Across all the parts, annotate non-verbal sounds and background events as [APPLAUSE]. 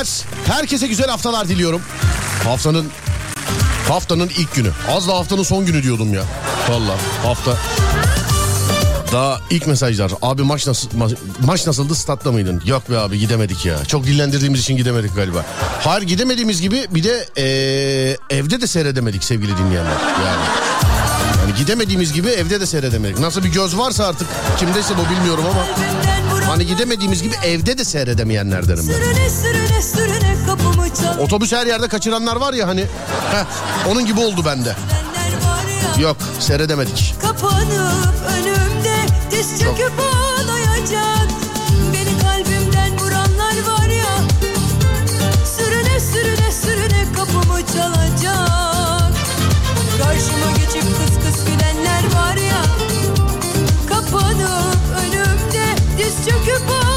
Beyler herkese güzel haftalar diliyorum. Haftanın haftanın ilk günü. Az da haftanın son günü diyordum ya. Valla hafta. Daha ilk mesajlar. Abi maç nasıl ma- maç nasıldı? Statta mıydın? Yok be abi gidemedik ya. Çok dillendirdiğimiz için gidemedik galiba. Hayır gidemediğimiz gibi bir de eee, evde de seyredemedik sevgili dinleyenler. Yani yani gidemediğimiz gibi evde de seyredemedik. Nasıl bir göz varsa artık kimdeyse bu bilmiyorum ama hani gidemediğimiz gibi evde de seyredemeyenlerdenim ben. Otobüs her yerde kaçıranlar var ya hani. Heh, onun gibi oldu bende. Yok seyredemedik. Kapanıp önümde diz çöküp ağlayacak Beni kalbimden vuranlar var ya Sürüne sürüne sürüne kapımı çalacak Karşıma geçip kıs kıs gülenler var ya Kapanıp önümde diz çöküp ağlayacak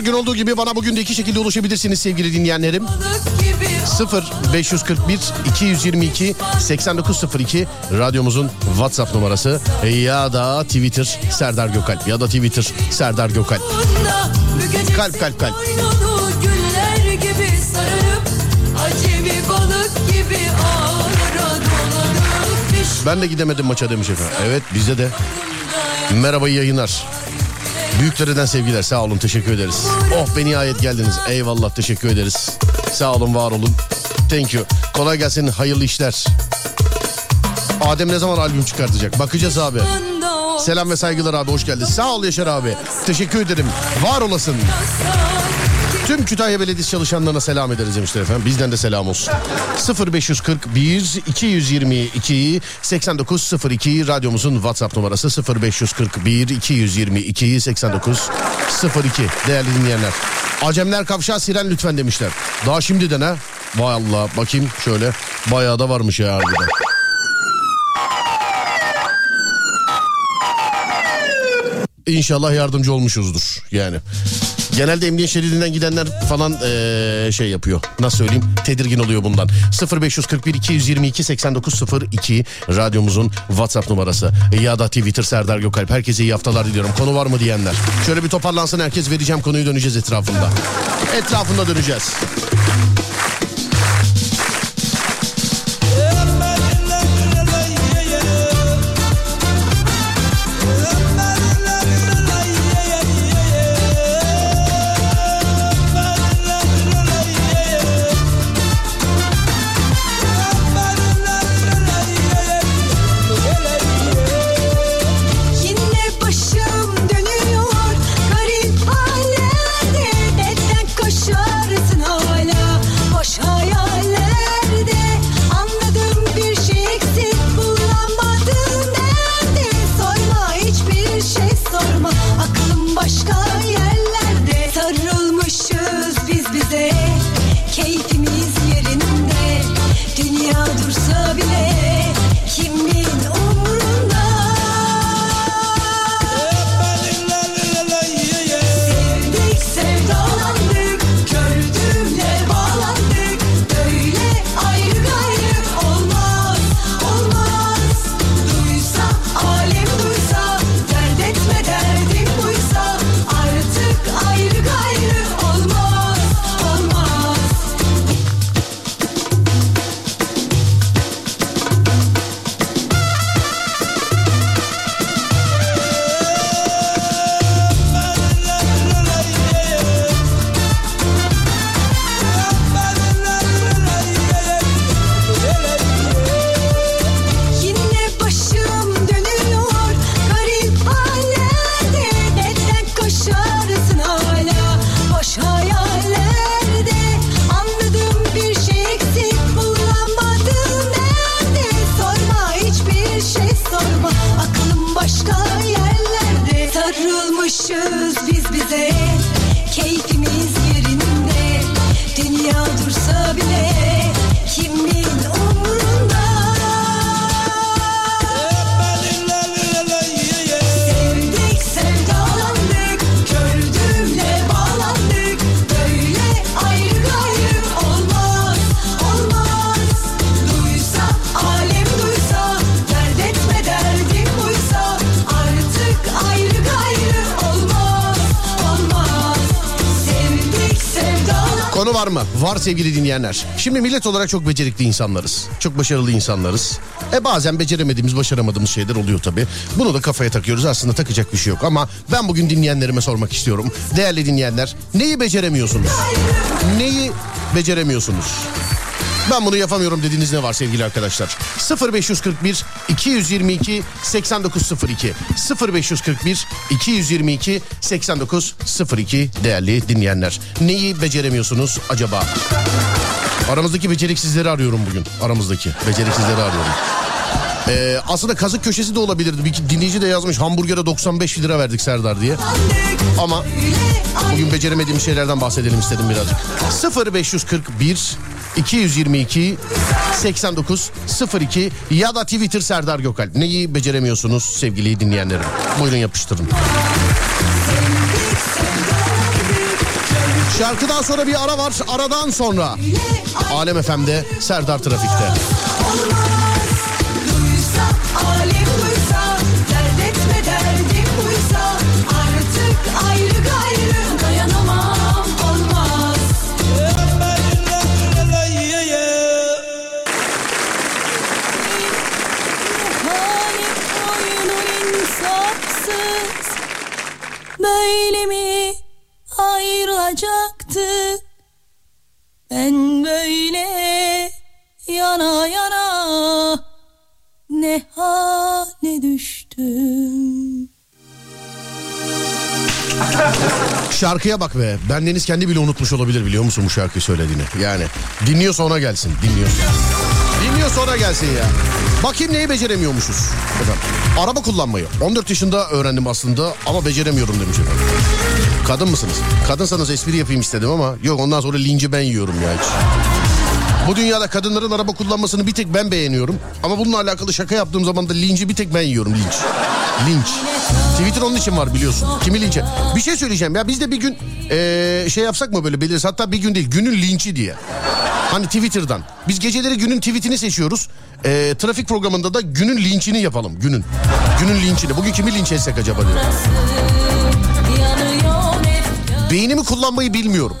Her gün olduğu gibi bana bugün de iki şekilde ulaşabilirsiniz sevgili dinleyenlerim. göbalık gibi 0 541 222 8902 radyomuzun WhatsApp numarası ya da Twitter Serdar Gökalp ya da Twitter Serdar Gökalp. Kalp, kalp, kalp. Ben de gidemedim maça demiş efendim. Evet bizde de. Merhaba yayınlar. Büyüklerden sevgiler sağ olun teşekkür ederiz. Oh be nihayet geldiniz. Eyvallah teşekkür ederiz. Sağ olun var olun. Thank you. Kolay gelsin hayırlı işler. Adem ne zaman albüm çıkartacak? Bakacağız abi. Selam ve saygılar abi hoş geldin. Sağ ol Yaşar abi. Teşekkür ederim. Var olasın. Tüm Kütahya Belediyesi çalışanlarına selam ederiz demişler efendim. Bizden de selam olsun. 0541 222 8902 radyomuzun WhatsApp numarası 0541 222 8902 değerli dinleyenler. Acemler kavşağı siren lütfen demişler. Daha şimdiden ha. Vay Allah bakayım şöyle bayağı da varmış ya harbiden. İnşallah yardımcı olmuşuzdur yani. Genelde emniyet şeridinden gidenler falan eee, şey yapıyor. Nasıl söyleyeyim? Tedirgin oluyor bundan. 0541 222 8902 radyomuzun WhatsApp numarası. Ya da Twitter Serdar Gökalp. Herkese iyi haftalar diliyorum. Konu var mı diyenler. Şöyle bir toparlansın herkes vereceğim konuyu döneceğiz etrafında. Etrafında döneceğiz. Var sevgili dinleyenler. Şimdi millet olarak çok becerikli insanlarız. Çok başarılı insanlarız. E bazen beceremediğimiz, başaramadığımız şeyler oluyor tabii. Bunu da kafaya takıyoruz. Aslında takacak bir şey yok ama ben bugün dinleyenlerime sormak istiyorum. Değerli dinleyenler, neyi beceremiyorsunuz? Neyi beceremiyorsunuz? Ben bunu yapamıyorum dediğiniz ne var sevgili arkadaşlar? 0541 222 8902 0541 222 8902 değerli dinleyenler. Neyi beceremiyorsunuz acaba? Aramızdaki beceriksizleri arıyorum bugün. Aramızdaki beceriksizleri arıyorum. Ee, aslında kazık köşesi de olabilirdi. Bir dinleyici de yazmış hamburgere 95 lira verdik Serdar diye. Ama bugün beceremediğim şeylerden bahsedelim istedim birazcık. 0541 222 89 02 ya da Twitter Serdar Gökalp. Neyi beceremiyorsunuz sevgili dinleyenlerim? Buyurun yapıştırın. Şarkıdan sonra bir ara var. Aradan sonra Alem FM'de Serdar Trafik'te. Duysa ayrılacaktı Ben böyle yana yana ne hale düştüm Şarkıya bak be. Bendeniz kendi bile unutmuş olabilir biliyor musun bu şarkıyı söylediğini? Yani dinliyorsa ona gelsin. Dinliyorsa. Dinliyorsa ona gelsin ya. Bakayım neyi beceremiyormuşuz. Efendim, araba kullanmayı. 14 yaşında öğrendim aslında ama beceremiyorum demiş efendim. Kadın mısınız? Kadınsanız espri yapayım istedim ama yok ondan sonra linci ben yiyorum ya hiç. Bu dünyada kadınların araba kullanmasını bir tek ben beğeniyorum. Ama bununla alakalı şaka yaptığım zaman da linci bir tek ben yiyorum linç. Linç. Twitter onun için var biliyorsun. Kimi linçe? Bir şey söyleyeceğim ya biz de bir gün eee, şey yapsak mı böyle belirsiz hatta bir gün değil günün linçi diye. Hani Twitter'dan. Biz geceleri günün tweetini seçiyoruz. Eee, trafik programında da günün linçini yapalım. Günün. Günün linçini. Bugün kimi linç etsek acaba diyor. Beynimi kullanmayı bilmiyorum.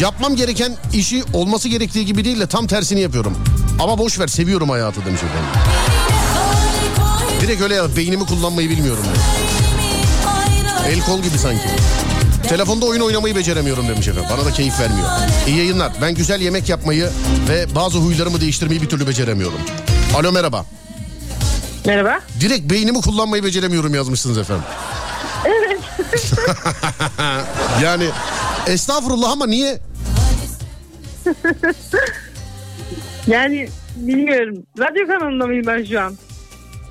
Yapmam gereken işi olması gerektiği gibi değil de tam tersini yapıyorum. Ama boş ver seviyorum hayatı demiş efendim. Direkt öyle ya beynimi kullanmayı bilmiyorum diyor. El kol gibi sanki. Telefonda oyun oynamayı beceremiyorum demiş efendim. Bana da keyif vermiyor. İyi yayınlar. Ben güzel yemek yapmayı ve bazı huylarımı değiştirmeyi bir türlü beceremiyorum. Alo merhaba. Merhaba. Direkt beynimi kullanmayı beceremiyorum yazmışsınız efendim. [LAUGHS] Yani estağfurullah ama niye? [LAUGHS] Yani bilmiyorum. Radyo kanalında mıyım ben şu an?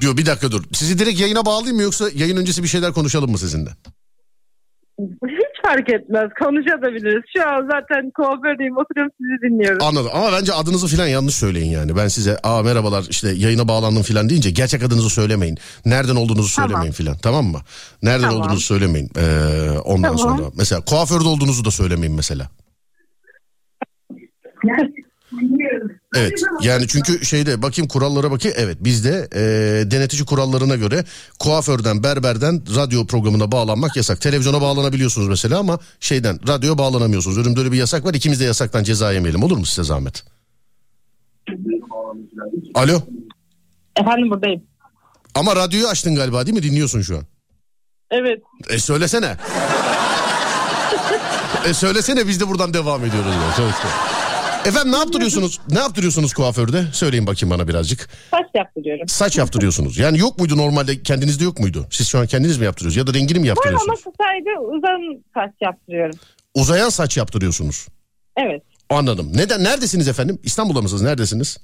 Diyor bir dakika dur. Sizi direkt yayına bağlayayım mı yoksa yayın öncesi bir şeyler konuşalım mı sizinle? [LAUGHS] Fark etmez. Konuşabiliriz. Şu an zaten kuafördeyim. Oturuyorum sizi dinliyorum. Anladım ama bence adınızı filan yanlış söyleyin yani. Ben size aa merhabalar işte yayına bağlandım filan deyince gerçek adınızı söylemeyin. Nereden olduğunuzu Tamam. söylemeyin filan tamam mı? Nereden Tamam. olduğunuzu söylemeyin. Ee, ondan Tamam. sonra mesela kuaförde olduğunuzu da söylemeyin mesela. Evet yani çünkü şeyde bakayım kurallara bakayım evet bizde e, denetici kurallarına göre kuaförden berberden radyo programına bağlanmak yasak. Televizyona bağlanabiliyorsunuz mesela ama şeyden radyoya bağlanamıyorsunuz. Önümde öyle bir yasak var ikimiz de yasaktan ceza yemeyelim olur mu size zahmet? Alo Efendim buradayım. ama radyoyu açtın galiba değil mi dinliyorsun şu an? Evet. E söylesene. [LAUGHS] e söylesene biz de buradan devam ediyoruz. Ya. Söylesene. Efendim ne yaptırıyorsunuz? Ne yaptırıyorsunuz kuaförde? Söyleyin bakayım bana birazcık. Saç yaptırıyorum. Saç yaptırıyorsunuz. Yani yok muydu normalde kendinizde yok muydu? Siz şu an kendiniz mi yaptırıyorsunuz? Ya da rengini mi Var ama yaptırıyorsunuz? sadece uzun saç yaptırıyorum. Uzayan saç yaptırıyorsunuz. Evet. Anladım. Neden? Neredesiniz efendim? İstanbul'da mısınız? Neredesiniz?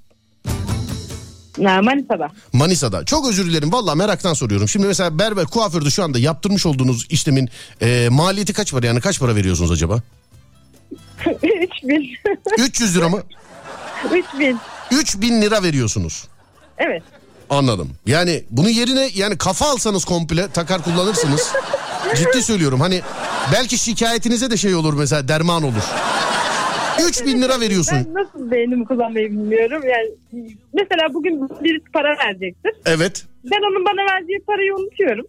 Manisa'da. Manisa'da. Çok özür dilerim. Vallahi meraktan soruyorum. Şimdi mesela berber kuaförde şu anda yaptırmış olduğunuz işlemin e, maliyeti kaç para? Yani kaç para veriyorsunuz acaba? 3000. 300 lira mı? 3000. 3000 lira veriyorsunuz. Evet. Anladım. Yani bunun yerine yani kafa alsanız komple takar kullanırsınız. [LAUGHS] Ciddi söylüyorum hani belki şikayetinize de şey olur mesela derman olur. 3000 lira veriyorsun. Ben nasıl beynimi kullanmayı bilmiyorum. Yani mesela bugün birisi para verecektir. Evet. Ben onun bana verdiği parayı unutuyorum.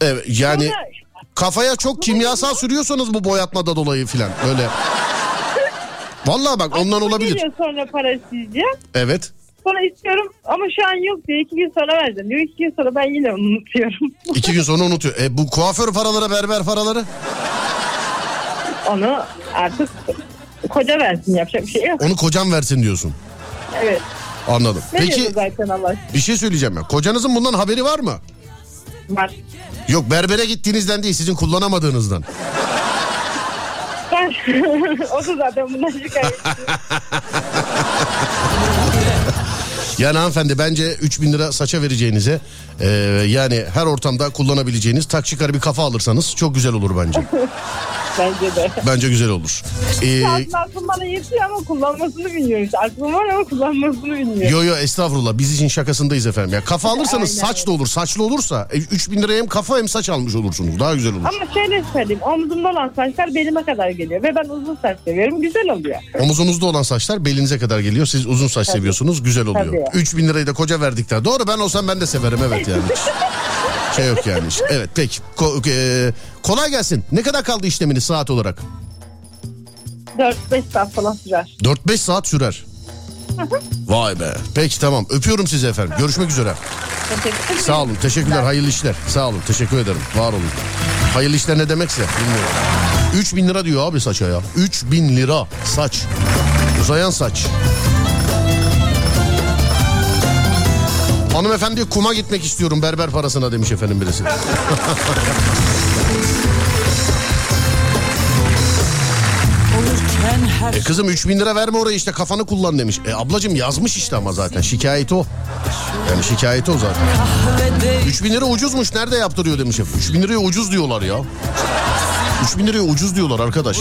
Evet yani Sonra kafaya çok kimyasal sürüyorsanız bu boyatmada dolayı filan öyle. Vallahi bak ondan Aklıma olabilir. Sonra para isteyeceğim. Evet. Sonra istiyorum ama şu an yok diyor. İki gün sonra vereceğim diyor. İki gün sonra ben yine unutuyorum. [LAUGHS] İki gün sonra unutuyor. E bu kuaför paraları berber paraları Onu artık koca versin yapacak bir şey yok. onu kocam versin diyorsun. Evet. Anladım. Ne Peki zaten Allah aşkına? bir şey söyleyeceğim ya. Kocanızın bundan haberi var mı? Var. Yok berbere gittiğinizden değil sizin kullanamadığınızdan. [LAUGHS] O da zaten bundan şikayetçi. [LAUGHS] Yani hanımefendi bence 3000 lira saça vereceğinize e, yani her ortamda kullanabileceğiniz tak çıkar bir kafa alırsanız çok güzel olur bence. [LAUGHS] Bence de. Bence güzel olur. E, Aslında aklım bana yetiyor ama kullanmasını bilmiyorum. İşte aklım var ama kullanmasını bilmiyorum. yo yo estağfurullah biz için şakasındayız efendim. Ya kafa alırsanız Aynen. saç da olur. Saçlı olursa e, 3000 liraya hem kafa hem saç almış olursunuz. Daha güzel olur. Ama şöyle söyleyeyim. Omzumda olan saçlar belime kadar geliyor. Ve ben uzun saç seviyorum. Güzel oluyor. Omuzunuzda olan saçlar belinize kadar geliyor. Siz uzun saç seviyorsunuz. Güzel oluyor. Tabii. 3000 lirayı da koca verdikten. Doğru ben olsam ben de severim evet yani. [LAUGHS] Şey yok yani. Evet peki. Ko- e, kolay gelsin. Ne kadar kaldı işleminiz saat olarak? 4-5 saat falan sürer. 4-5 saat sürer. Vay be. Peki tamam. Öpüyorum sizi efendim. Görüşmek üzere. Sağ olun. Teşekkürler. Hayırlı işler. Sağ olun. Teşekkür ederim. Var olun. Hayırlı işler ne demekse bilmiyorum. 3000 lira diyor abi saça ya. 3000 lira saç. Uzayan saç. Hanımefendi kuma gitmek istiyorum berber parasına demiş efendim birisi. [LAUGHS] E kızım 3000 lira verme oraya işte kafanı kullan demiş. E ablacım yazmış işte ama zaten şikayeti o. Yani şikayeti o zaten. kahvede 3000 lira ucuzmuş nerede yaptırıyor demiş efendim. 3000 liraya ucuz diyorlar ya. 3000 liraya ucuz diyorlar arkadaş.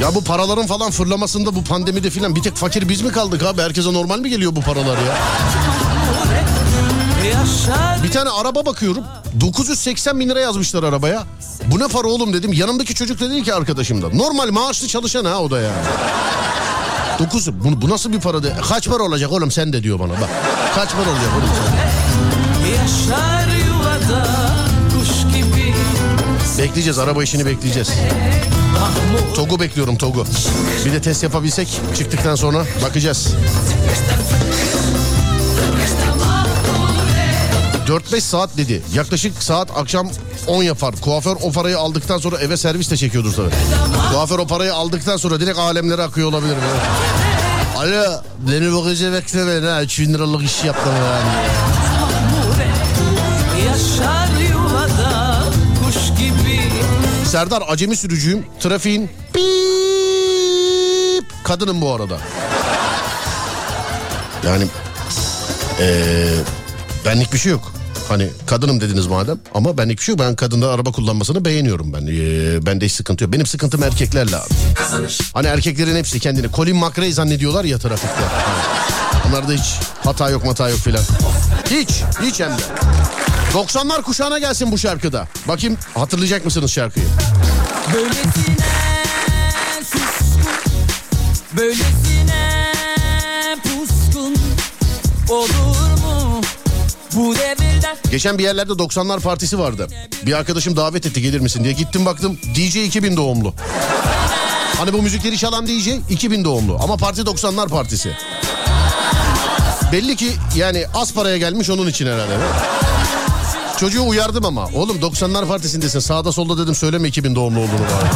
Ya bu paraların falan fırlamasında bu pandemide filan bir tek fakir biz mi kaldık abi? Herkese normal mi geliyor bu paralar ya? Bir tane araba bakıyorum. 980 bin lira yazmışlar arabaya. Bu ne para oğlum dedim. Yanımdaki çocuk da dedi ki arkadaşımda. Normal maaşlı çalışan ha o da yani. 9 bu, bu nasıl bir para de? Kaç para olacak oğlum sen de diyor bana bak. Kaç para olacak oğlum sen? yaşar yuvada kuş gibi Bekleyeceğiz araba işini bekleyeceğiz. Togu bekliyorum Togu. Bir de test yapabilsek çıktıktan sonra bakacağız. 4-5 saat dedi. Yaklaşık saat akşam 10 yapar. Kuaför o parayı aldıktan sonra eve servis de çekiyordur tabii. Kuaför o parayı aldıktan sonra direkt alemlere akıyor olabilir. mi? Alo beni bu gece bekleme ha 3000 liralık iş yaptım yani. yaşar yuvada kuş gibi Serdar acemi sürücüyüm. Trafiğin pip kadınım bu arada. Yani eee, benlik bir şey yok. Hani kadınım dediniz madem ama benlik bir şey yok. Ben kadında araba kullanmasını beğeniyorum ben. Ee, bende hiç sıkıntı yok. Benim sıkıntım erkeklerle abi. Hani erkeklerin hepsi kendini Colin McRae zannediyorlar ya trafikte. Hani Onlarda hiç hata yok mata yok filan. Hiç, hiç hem de. 90'lar kuşağına gelsin bu şarkıda. Bakayım hatırlayacak mısınız şarkıyı? Böylesine suskun Böylesine Olur mu bu devirde Geçen bir yerlerde 90'lar partisi vardı. Bir arkadaşım davet etti gelir misin diye. Gittim baktım DJ 2000 doğumlu. Hani bu müzikleri çalan DJ 2000 doğumlu ama parti 90'lar partisi. Belli ki yani az paraya gelmiş onun için herhalde. Çocuğu uyardım ama. Oğlum 90'lar partisindesin. Sağda solda dedim söyleme 2000 doğumlu olduğunu bari.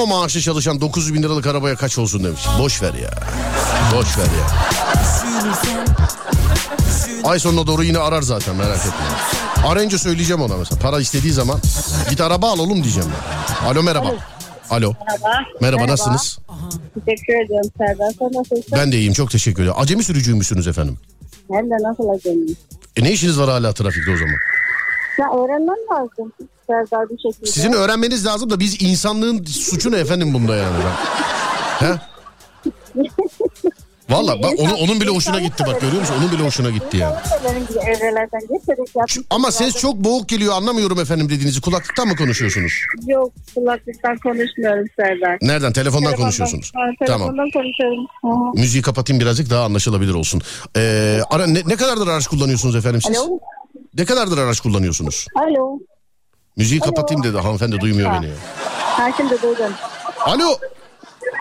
O maaşlı çalışan 900 bin liralık arabaya kaç olsun demiş. Boş ver ya. Boş ver ya. Ay sonuna doğru yine arar zaten merak etme. Arayınca söyleyeceğim ona mesela. Para istediği zaman git araba al oğlum diyeceğim ben. Alo merhaba. Alo. Merhaba. Merhaba nasılsınız? Teşekkür ediyorum Serdar. Sen nasılsın? Ben de iyiyim çok teşekkür ederim. Acemi sürücüymüşsünüz efendim. Hem de nasıl acemi? E ne işiniz var hala trafikte o zaman? Ya öğrenmem lazım Serdar bir şekilde. Sizin öğrenmeniz lazım da biz insanlığın suçu ne efendim bunda yani ben. He? Valla bak onu, onun bile hoşuna gitti bak görüyor musun? Onun bile hoşuna gitti yani. Geçerek yapmış. Ama ses çok boğuk geliyor anlamıyorum efendim dediğinizi. Kulaklıktan mı konuşuyorsunuz? Yok kulaklıktan konuşmuyorum Serdar. Nereden? Telefondan konuşuyorsunuz. Ha, Tamam. telefondan konuşuyorum. Hı hı. Müziği kapatayım birazcık daha anlaşılabilir olsun. Ee, ara, ne, ne kadardır araç kullanıyorsunuz efendim siz? Alo. Ne kadardır araç kullanıyorsunuz? Alo. Müziği kapatayım dedi hanımefendi duymuyor beni ya. Ha şimdi duydum. Alo.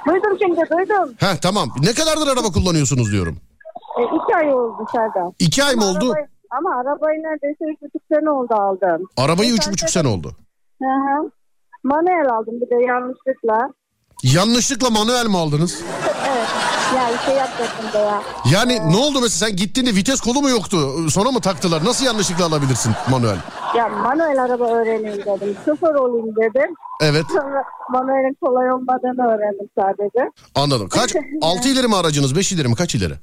Duydum şimdi duydum. Heh tamam. Ne kadardır araba kullanıyorsunuz diyorum. E, iki ay oldu Serdar. İki ay mı oldu? Arabayı- ama arabayı neredeyse üç buçuk sene oldu aldım. Arabayı üç buçuk sene oldu. Hı hı. Manuel aldım bir de yanlışlıkla. Yanlışlıkla manuel mi aldınız? Evet. Ya şey yapacaktım da ya. Yani ne oldu mesela sen gittiğinde vites kolu mu yoktu? Sonra mı taktılar? Nasıl yanlışlıkla alabilirsin manuel? Ya manuel araba öğreneyim dedim. Şoför olayım dedim. Evet Sonra manuelin kolay olmadığını öğrendim sadece. anladım. Kaç? [LAUGHS] 6 ileri mi aracınız? 5 ileri mi? Kaç ileri?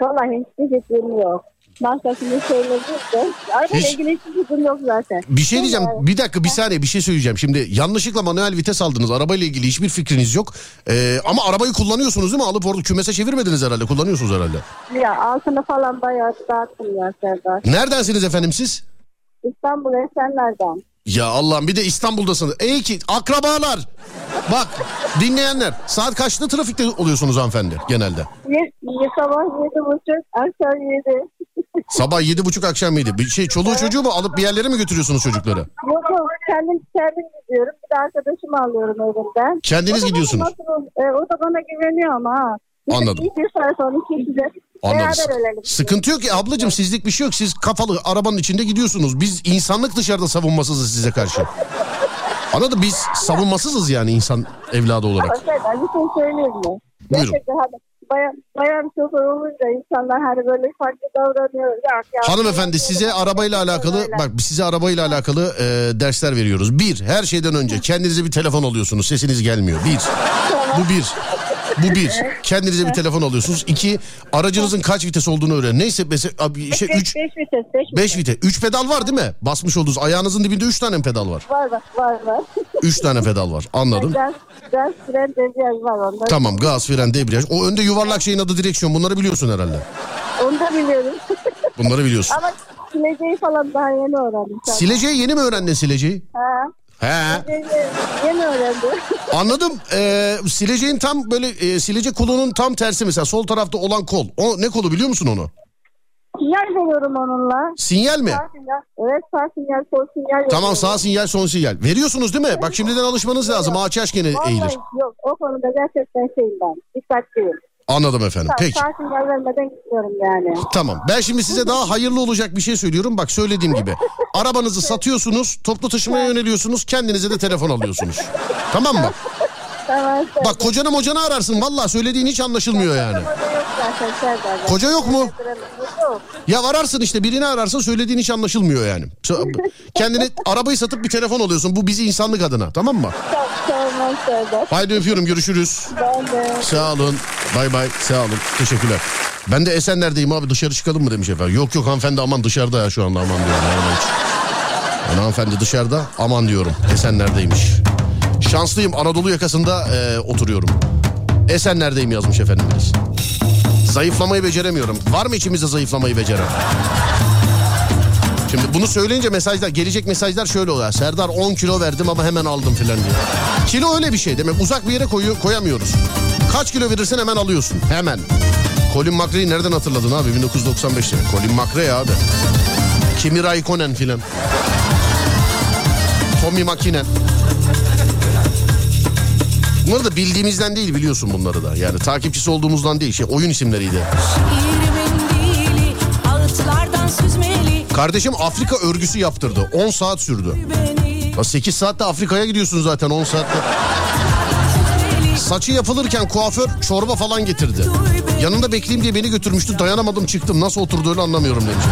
Vallahi hiçbir fikrim yok. Başkasını söyledim de. Arabayla Hiç- ilgili hiçbir fikrim yok zaten. Bir şey diyeceğim. Yani- Bir dakika bir saniye bir şey söyleyeceğim. Şimdi yanlışlıkla manuel vites aldınız. Arabayla ilgili hiçbir fikriniz yok. Ee, ama arabayı kullanıyorsunuz değil mi? Alıp orada kümese çevirmediniz herhalde. Kullanıyorsunuz herhalde. Ya altını falan bayağı dağıttım ya Serdar. Neredensiniz efendim siz? İstanbul Esenler'den. Ya Allah'ım bir de İstanbul'dasınız. Ey ki akrabalar. Bak dinleyenler saat kaçta trafikte oluyorsunuz hanımefendi genelde? Ye- ye- sabah yedi buçuk, akşam yedi. Sabah yedi buçuk akşam yedi. Bir şey çoluğu çocuğu mu alıp bir yerlere mi götürüyorsunuz çocukları? Yok yok kendim, kendim gidiyorum. Bir de arkadaşımı alıyorum evimden. Kendiniz O gidiyorsunuz. nasıl- e, o da bana güveniyor ama ha. Anladım. Bir, saat sonra Anladım. Sıkıntı yok ki ablacığım sizlik bir şey yok. Siz kafalı arabanın içinde gidiyorsunuz. Biz insanlık dışarıda savunmasızız size karşı. Anladın Biz savunmasızız yani insan evladı olarak. Serdar bir şey söyleyeyim mi? Buyurun. Gerçekten hani bayan, bayan şoför olunca insanlar hani böyle farklı davranıyor. Ya, Hanımefendi size arabayla alakalı Öyle. bak size arabayla alakalı e, dersler veriyoruz. Bir her şeyden önce kendinize bir telefon alıyorsunuz sesiniz gelmiyor. Bir bu bir. Bu bir. Kendinize bir telefon alıyorsunuz. İki aracınızın kaç vites olduğunu öğren. Neyse mesela abi, şey, Beş, üç, beş vites, beş vites. beş vites. Üç pedal var değil mi? Basmış olduğunuz ayağınızın dibinde üç tane pedal var. Var var var var. Üç tane pedal var. Anladım. Gaz, gaz, fren, debriyaj var onda. Tamam gaz, fren, debriyaj. O önde yuvarlak şeyin adı direksiyon. Bunları biliyorsun herhalde. Onu da biliyorum. Bunları biliyorsun. Ama sileceği falan daha yeni öğrendim. Sileceği yeni mi öğrendin sileceği? Ha. He. Yeni, öğrendim. Anladım. Ee, sileceğin tam böyle e, silecek kolunun tam tersi mesela sol tarafta olan kol. O ne kolu biliyor musun onu? sinyal veriyorum onunla. Sinyal mi? Sağ sinyal. Evet sağ sinyal, sol sinyal. Tamam sağ sinyal son sinyal. Veriyorsunuz değil mi? Bak şimdiden alışmanız lazım. Ağaç yaş gene Vallahi eğilir. yok o konuda gerçekten şeyim ben. Dikkatliyim. Anladım efendim. Peki. sinyal vermeden gitmiyorum yani. Tamam. Ben şimdi size daha hayırlı olacak bir şey söylüyorum. Bak söylediğim gibi. Arabanızı satıyorsunuz, toplu taşımaya yöneliyorsunuz, kendinize de telefon alıyorsunuz. Tamam mı? Tamam. Bak kocanı mocanı ararsın. Vallahi söylediğin hiç anlaşılmıyor yani. Koca yok mu? Ya ararsın işte birini ararsın söylediğin hiç anlaşılmıyor yani. [LAUGHS] Kendine arabayı satıp bir telefon alıyorsun. Bu bizi insanlık adına tamam mı? Tamam Serdar. Haydi öpüyorum görüşürüz. Ben de. Sağ olun. Bay bay sağ olun. Teşekkürler. Ben de Esenler'deyim abi dışarı çıkalım mı demiş efendim. Yok yok hanımefendi aman dışarıda ya şu anda aman diyorum. Yani hanımefendi dışarıda aman diyorum. Esenler'deymiş. Şanslıyım Anadolu yakasında e, oturuyorum. Esenler'deyim yazmış efendimiz. Zayıflamayı beceremiyorum. Var mı içimizde zayıflamayı beceren? Şimdi bunu söyleyince mesajlar gelecek mesajlar şöyle oluyor. Serdar 10 kilo verdim ama hemen aldım filan diye. Kilo öyle bir şey demek uzak bir yere koyu, koyamıyoruz. Kaç kilo verirsen hemen alıyorsun. Hemen. Colin McRae'yi nereden hatırladın abi 1995'te? Colin McRae abi. Kimi Raikkonen filan. Tommy Makinen. Bunları da bildiğimizden değil biliyorsun bunları da. Yani takipçisi olduğumuzdan değil şey oyun isimleriydi. Mendili ağıtlardan süzmeli Kardeşim Afrika örgüsü yaptırdı. 10 saat sürdü. beni Ya 8 saatte Afrika'ya gidiyorsun zaten 10 saatte. Saçı yapılırken kuaför çorba falan getirdi. Yanında bekleyeyim diye beni götürmüştü. Dayanamadım çıktım. Nasıl oturdu öyle anlamıyorum demiş.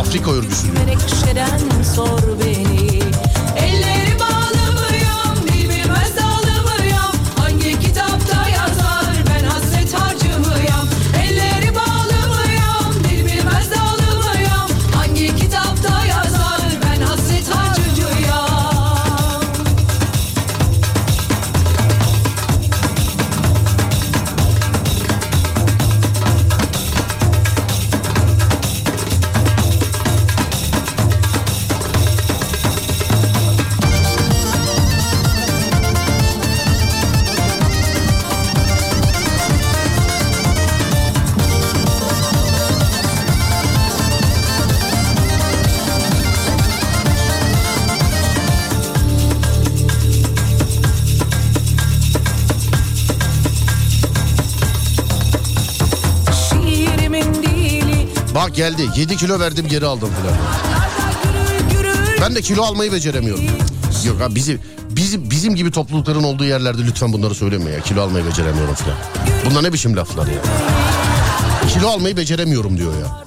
Afrika örgüsü diyor. Bak geldi 7 kilo verdim geri aldım filan. Ben de kilo almayı beceremiyorum. Yok abi bizi, bizi, bizim gibi toplulukların olduğu yerlerde lütfen bunları söyleme ya. Kilo almayı beceremiyorum filan. Bunlar ne biçim laflar ya. Kilo almayı beceremiyorum diyor ya.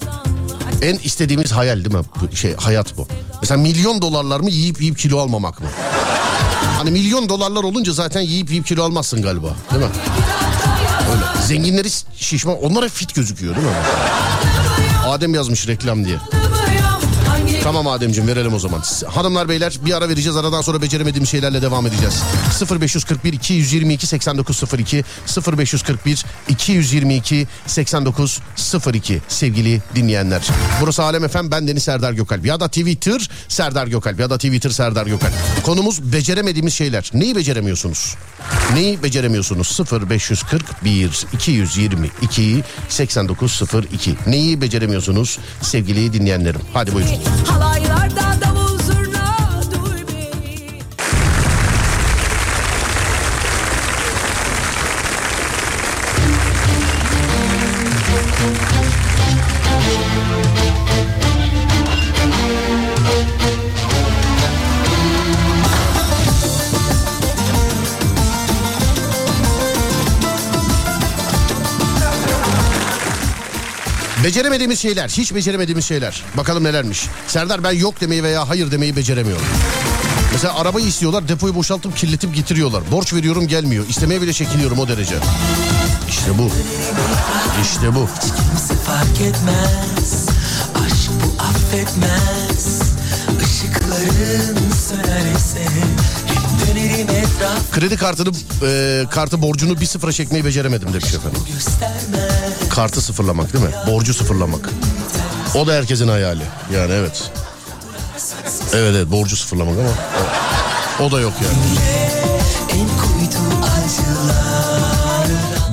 En istediğimiz hayal değil mi? Şey hayat bu. Mesela milyon dolarlar mı yiyip yiyip kilo almamak mı? Hani milyon dolarlar olunca zaten yiyip yiyip kilo almazsın galiba. Değil mi? Öyle. Zenginleri şişman. Onlar hep fit gözüküyor değil mi? Adem yazmış reklam diye. Tamam Ademciğim verelim o zaman. Hanımlar beyler bir ara vereceğiz. Aradan sonra beceremediğim şeylerle devam edeceğiz. 0541 222 8902 0541 222 8902 sevgili dinleyenler. Burası Alem Efem ben Deniz Serdar Gökalp ya da Twitter Serdar Gökalp ya da Twitter Serdar Gökalp. Konumuz beceremediğimiz şeyler. Neyi beceremiyorsunuz? Neyi beceremiyorsunuz? 0541 222 8902 Neyi beceremiyorsunuz sevgili dinleyenlerim? Hadi buyurun. Halaylarda davul Beceremediğimiz şeyler, hiç beceremediğimiz şeyler. Bakalım nelermiş. Serdar ben yok demeyi veya hayır demeyi beceremiyorum. Mesela arabayı istiyorlar, depoyu boşaltıp kirletip getiriyorlar. Borç veriyorum gelmiyor. İstemeye bile çekiniyorum o derece. İşte bu. İşte bu. Kimse fark etmez Aşk bu affetmez Işıkların sönerse Kredi kartını, e, kartı borcunu bir sıfıra çekmeyi beceremedim demiş efendim. Kartı sıfırlamak değil mi? Borcu sıfırlamak. O da herkesin hayali. Yani evet. Evet evet borcu sıfırlamak ama o, o da yok yani.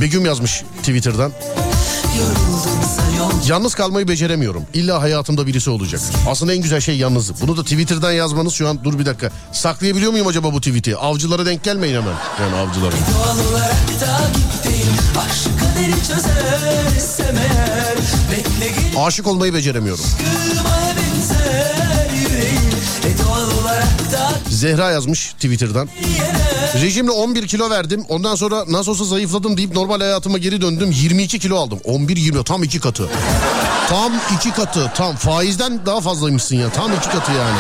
Begüm yazmış Twitter'dan. Yalnız kalmayı beceremiyorum. İlla hayatımda birisi olacak. Aslında en güzel şey yalnızlık. Bunu da Twitter'dan yazmanız şu an dur bir dakika. Saklayabiliyor muyum acaba bu tweet'i? Avcılara denk gelmeyin hemen. Yani avcılara. Doğal olarak da gittim Aşk kaderi çözersem eğer Bekle Aşık olmayı beceremiyorum. kırmaya benzer Zehra yazmış Twitter'dan. Rejimle 11 kilo verdim. Ondan sonra nasıl olsa zayıfladım deyip normal hayatıma geri döndüm. 22 kilo aldım. 11-20 tam iki katı. Tam iki katı. Tam faizden daha fazlaymışsın ya. Tam iki katı yani.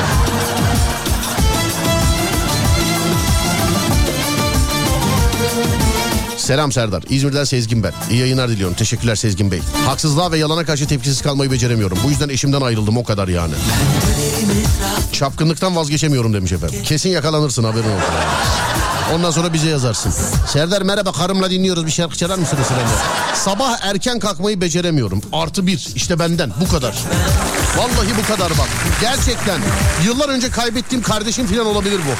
Selam Serdar. İzmir'den Sezgin ben. İyi yayınlar diliyorum. Teşekkürler Sezgin Bey. Haksızlığa ve yalana karşı tepkisiz kalmayı beceremiyorum. Bu yüzden eşimden ayrıldım o kadar yani. Çapkınlıktan vazgeçemiyorum demiş efendim. Kesin yakalanırsın haberin olsun. Ondan sonra bize yazarsın. Serdar merhaba karımla dinliyoruz bir şarkı çalar mısınız? Sabah erken kalkmayı beceremiyorum. Artı bir işte benden bu kadar. Vallahi bu kadar bak. Gerçekten. Yıllar önce kaybettiğim kardeşim falan olabilir bu.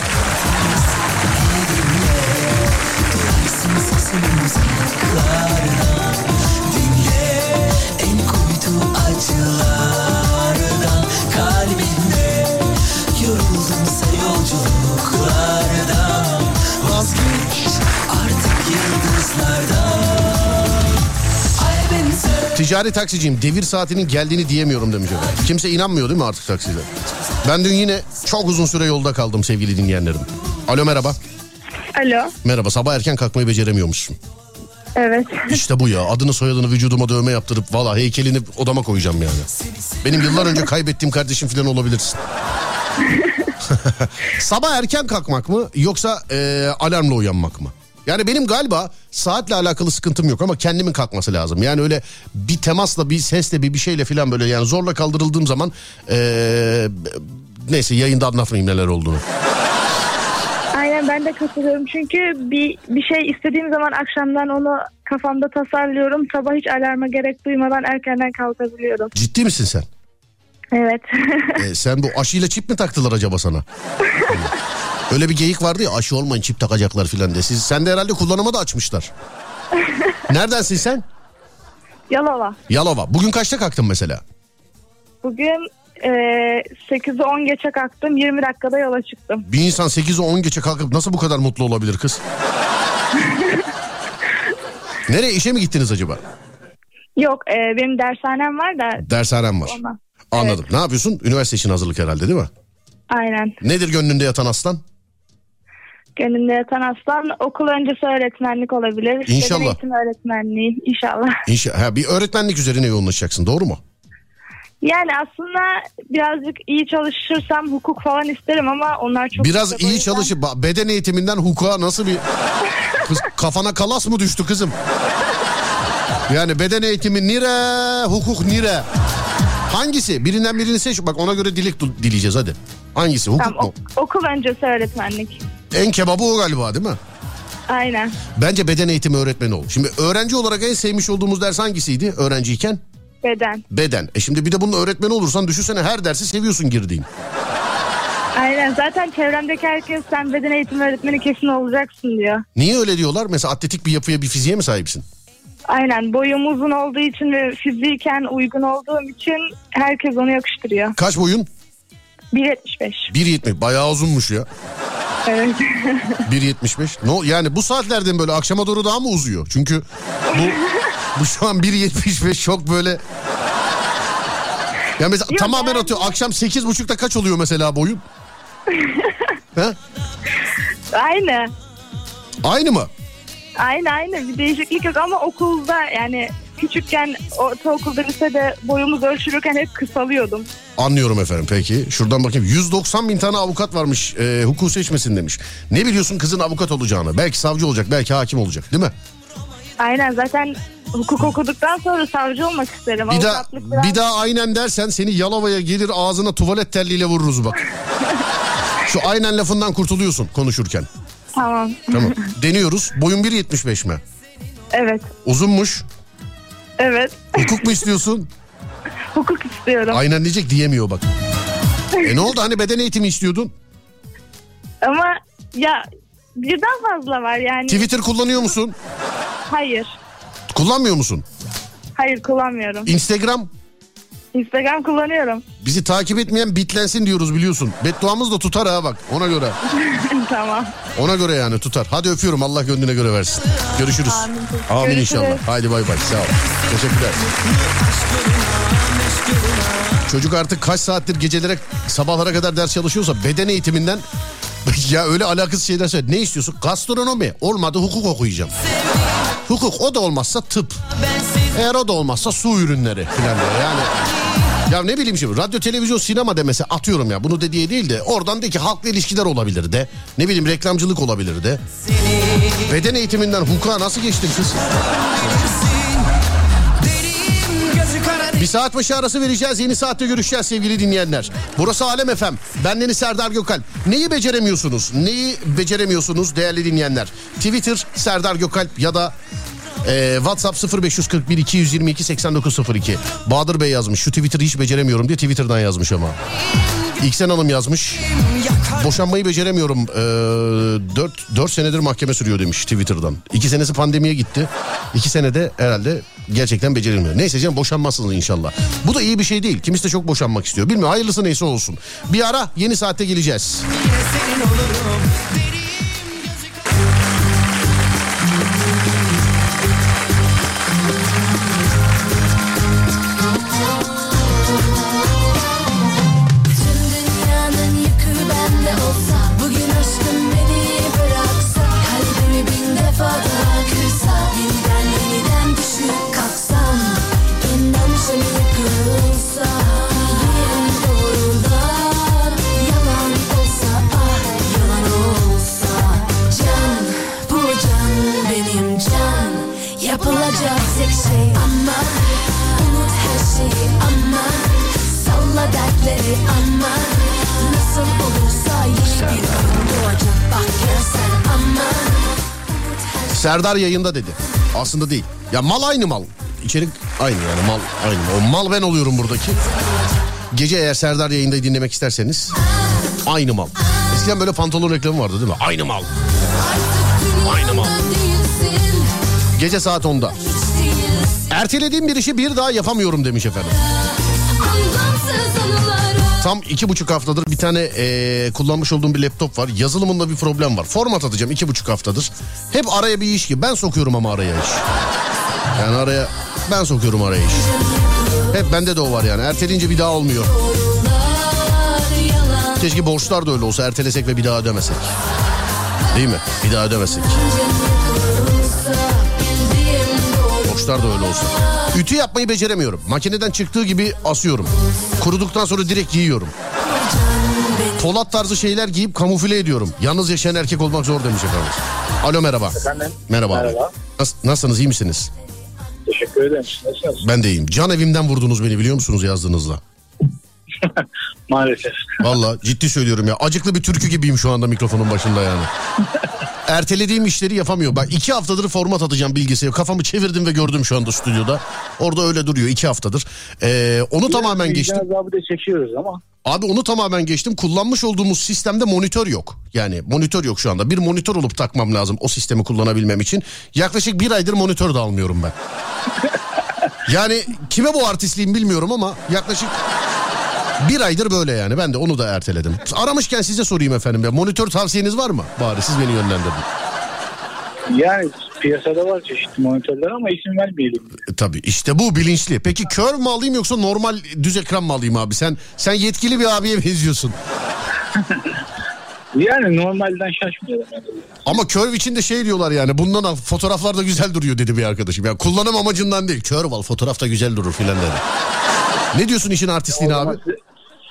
Ticari taksiciyim. Devir saatinin geldiğini diyemiyorum demiş efendim. Kimse inanmıyor değil mi artık takside? Ben dün yine çok uzun süre yolda kaldım sevgili dinleyenlerim. Alo merhaba. Alo. Merhaba sabah erken kalkmayı beceremiyormuşsun. Evet. İşte bu ya adını soyadını vücuduma dövme yaptırıp valla heykelini odama koyacağım yani. Benim yıllar önce kaybettiğim kardeşim falan olabilirsin. [LAUGHS] Sabah erken kalkmak mı yoksa e, alarmla uyanmak mı? Yani benim galiba saatle alakalı sıkıntım yok ama kendimin kalkması lazım. Yani öyle bir temasla bir sesle bir bir şeyle falan böyle yani zorla kaldırıldığım zaman e, neyse yayında anlatmayayım neler olduğunu. Aynen ben de katılıyorum. Çünkü bir bir şey istediğim zaman akşamdan onu kafamda tasarlıyorum. Sabah hiç alarma gerek duymadan erkenden kalkabiliyorum. Ciddi misin sen? Evet. E, [LAUGHS] sen bu aşıyla çip mi taktılar acaba sana? [LAUGHS] Öyle bir geyik vardı ya aşı olmayın çip takacaklar filan diye. Siz, sen de herhalde kullanıma da açmışlar. [LAUGHS] Neredensin sen? Yalova. Yalova. Bugün kaçta kalktın mesela? Bugün e, 8'i 10 geçe kalktım. 20 dakikada yola çıktım. Bir insan 8'e 10 geçe kalkıp nasıl bu kadar mutlu olabilir kız? [LAUGHS] Nereye işe mi gittiniz acaba? Yok e, benim dershanem var da Dershanem var. ona. Anladım. Ne yapıyorsun? Üniversite için hazırlık herhalde değil mi? Aynen. Nedir gönlünde yatan aslan? Gönlümde yatan aslan okul öncesi öğretmenlik olabilir. İnşallah. Beden eğitim öğretmenliği inşallah. İnşa ha, bir öğretmenlik üzerine yoğunlaşacaksın doğru mu? Yani aslında birazcık iyi çalışırsam hukuk falan isterim ama onlar çok... Biraz iyi yüzden- çalışıp beden eğitiminden hukuka nasıl bir... Kız kafana kalas mı düştü kızım? Yani beden eğitimi nire, hukuk nire. Hangisi? Birinden birini seç. Bak ona göre dilek du- dileyeceğiz hadi. Hangisi? Hukuk Tamam, mu? ok- okul öncesi öğretmenlik. En kebabı o galiba değil mi? Aynen. Bence beden eğitimi öğretmeni ol. Şimdi öğrenci olarak en sevmiş olduğumuz ders hangisiydi öğrenciyken? Beden. Beden. E şimdi bir de bunun öğretmeni olursan düşünsene her dersi seviyorsun girdiğin. Aynen zaten çevremdeki herkes sen beden eğitimi öğretmeni kesin olacaksın diyor. Niye öyle diyorlar? Mesela atletik bir yapıya bir fiziğe mi sahipsin? Aynen boyum uzun olduğu için ve fiziken uygun olduğum için herkes onu yakıştırıyor. Kaç boyun? 1.75. 1.70. Bayağı uzunmuş ya. Evet. 1.75. No, yani bu saatlerden böyle akşama doğru daha mı uzuyor? Çünkü bu [LAUGHS] bu şu an 1.75 çok böyle ya mesela Yok, tamamen yani- atıyor. Akşam 8.30'da kaç oluyor mesela boyun? [LAUGHS] He? aynı. Aynı mı? Aynı aynı bir değişiklik yok ama okulda yani küçükken ortaokulda lisede boyumuzu ölçülürken hep kısalıyordum. Anlıyorum efendim peki. Şuradan bakayım 190 bin tane avukat varmış e, hukuk seçmesin demiş. Ne biliyorsun kızın avukat olacağını? Belki savcı olacak belki hakim olacak değil mi? Aynen zaten hukuk okuduktan sonra savcı olmak isterim. Bir daha, biraz- bir daha aynen dersen seni Yalova'ya gelir ağzına tuvalet terliğiyle vururuz bak. [LAUGHS] Şu aynen lafından kurtuluyorsun konuşurken. Tamam. Tamam. Deniyoruz. Boyun 1.75 mi? Evet. Uzunmuş. Evet. Hukuk mu istiyorsun? [LAUGHS] Hukuk istiyorum. Aynen diyecek diyemiyor bak. E ne oldu hani beden eğitimi istiyordun? Ama ya birden fazla var yani. Twitter kullanıyor musun? Hayır. Kullanmıyor musun? Hayır kullanmıyorum. Instagram? Instagram kullanıyorum. Bizi takip etmeyen bitlensin diyoruz biliyorsun. Bedduamız da tutar ha bak ona göre. [LAUGHS] tamam. Ona göre yani tutar. Hadi öpüyorum Allah gönlüne göre versin. Görüşürüz. Amin, Görüşürüz. inşallah. Haydi bay bay sağ ol. Teşekkürler. Çocuk artık kaç saattir gecelere sabahlara kadar ders çalışıyorsa beden eğitiminden [LAUGHS] ya öyle alakasız şeyler söyledi. Ne istiyorsun? Gastronomi. Olmadı hukuk okuyacağım. Hukuk o da olmazsa tıp. Eğer o da olmazsa su ürünleri filan diye. Yani ya ne bileyim şimdi radyo televizyon sinema demese atıyorum ya bunu dediği değil de oradan de ki halkla ilişkiler olabilir de ne bileyim reklamcılık olabilir de. Beden eğitiminden hukuka nasıl geçtin kız? Bir saat başı arası vereceğiz. Yeni saatte görüşeceğiz sevgili dinleyenler. Burası Alem FM. Bendeniz Serdar Gökalp. Neyi beceremiyorsunuz? Neyi beceremiyorsunuz değerli dinleyenler? Twitter Serdar Gökalp ya da e, WhatsApp 0541 222 8902. Bahadır Bey yazmış. Şu Twitter'ı hiç beceremiyorum diye Twitter'dan yazmış ama. İksen Hanım yazmış. Boşanmayı beceremiyorum. Ee, 4, 4 senedir mahkeme sürüyor demiş Twitter'dan. 2 senesi pandemiye gitti. 2 senede herhalde gerçekten becerilmiyor. Neyse canım boşanmazsınız inşallah. Bu da iyi bir şey değil. Kimisi de çok boşanmak istiyor. Bilmiyorum hayırlısı neyse olsun. Bir ara yeni saatte geleceğiz. Tüm şeyi ama Salla dertleri ama Nasıl olursa bir gün doğacak Bak gel sen ama Serdar yayında dedi. Aslında değil. Ya mal aynı mal. İçerik aynı yani mal aynı. O mal ben oluyorum buradaki. Gece eğer Serdar yayında dinlemek isterseniz aynı mal. Eskiden böyle pantolon reklamı vardı değil mi? Aynı mal. Aynı mal. Gece saat 10'da. Ertelediğim bir işi bir daha yapamıyorum demiş efendim. Tam iki buçuk haftadır bir tane eee, kullanmış olduğum bir laptop var. Yazılımında bir problem var. Format atacağım iki buçuk haftadır. Hep araya bir iş ki. Ben sokuyorum ama araya iş. Yani araya ben sokuyorum araya iş. Hep bende de o var yani. Erteleyince bir daha olmuyor. Keşke borçlar da öyle olsa. Ertelesek ve bir daha ödemesek. Değil mi? Bir daha ödemesek. Borçlar da öyle olsa. Ütü yapmayı beceremiyorum. Makineden çıktığı gibi asıyorum. Kuruduktan sonra direkt giyiyorum. Polat tarzı şeyler giyip kamufle ediyorum. Yalnız yaşayan erkek olmak zor demiş efendim. Alo merhaba. Efendim? Merhaba. Merhaba. Nas- nasılsınız iyi misiniz? Teşekkür ederim. Nasılsınız? Ben de iyiyim. Can evimden vurdunuz beni biliyor musunuz yazdığınızla? [LAUGHS] Maalesef. Valla ciddi söylüyorum ya. Acıklı bir türkü gibiyim şu anda mikrofonun başında yani. [LAUGHS] Ertelediğim işleri yapamıyor. Bak iki haftadır format atacağım bilgisayarı. Kafamı çevirdim ve gördüm şu anda stüdyoda. Orada öyle duruyor iki haftadır. Ee, onu tamamen geçtim. Azabı da çekiyoruz ama. Abi onu tamamen geçtim. Kullanmış olduğumuz sistemde monitör yok. Yani monitör yok şu anda. Bir monitör olup takmam lazım o sistemi kullanabilmem için. Yaklaşık bir aydır monitör de almıyorum ben. [LAUGHS] Yani kime bu artistliğim bilmiyorum ama yaklaşık bir aydır böyle yani. Ben de onu da erteledim. Aramışken size sorayım efendim ya. Monitör tavsiyeniz var mı? Bari siz beni yönlendirin. Yani piyasada var çeşitli monitörler ama isim vermeyelim. E, tabii işte bu bilinçli. Peki kör mü alayım yoksa normal düz ekran mı alayım abi? Sen sen yetkili bir abiye benziyorsun. [LAUGHS] Yani normalden şaşmıyorum. Ama Curve için de şey diyorlar yani bundan fotoğraflar da güzel duruyor dedi bir arkadaşım. Yani kullanım amacından değil. Curve al fotoğraf da güzel durur filan dedi. Ne diyorsun işin artistliğine abi? size,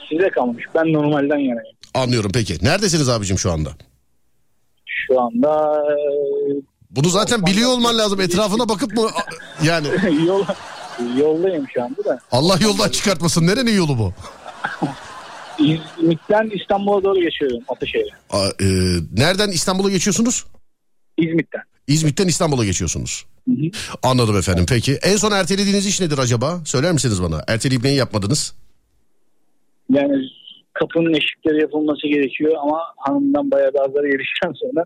size kalmış. Ben normalden yanayım. Anlıyorum peki. Neredesiniz abicim şu anda? Şu anda Bunu zaten biliyor olman lazım. Etrafına bakıp mı? Yani e, [LAUGHS] yol, yoldayım şu anda da. Allah yoldan çıkartmasın. Nerenin yolu bu? [LAUGHS] İzmit'ten İstanbul'a doğru geçiyorum Ataşehir'e. Aa, e, nereden İstanbul'a geçiyorsunuz? İzmit'ten. İzmit'ten İstanbul'a geçiyorsunuz. Hı hı. Anladım efendim. Peki en son ertelediğiniz iş nedir acaba? Söyler misiniz bana? Erteleyip neyi yapmadınız? Yani kapının eşikleri yapılması gerekiyor ama hanımdan bayağı bir azar gelişten sonra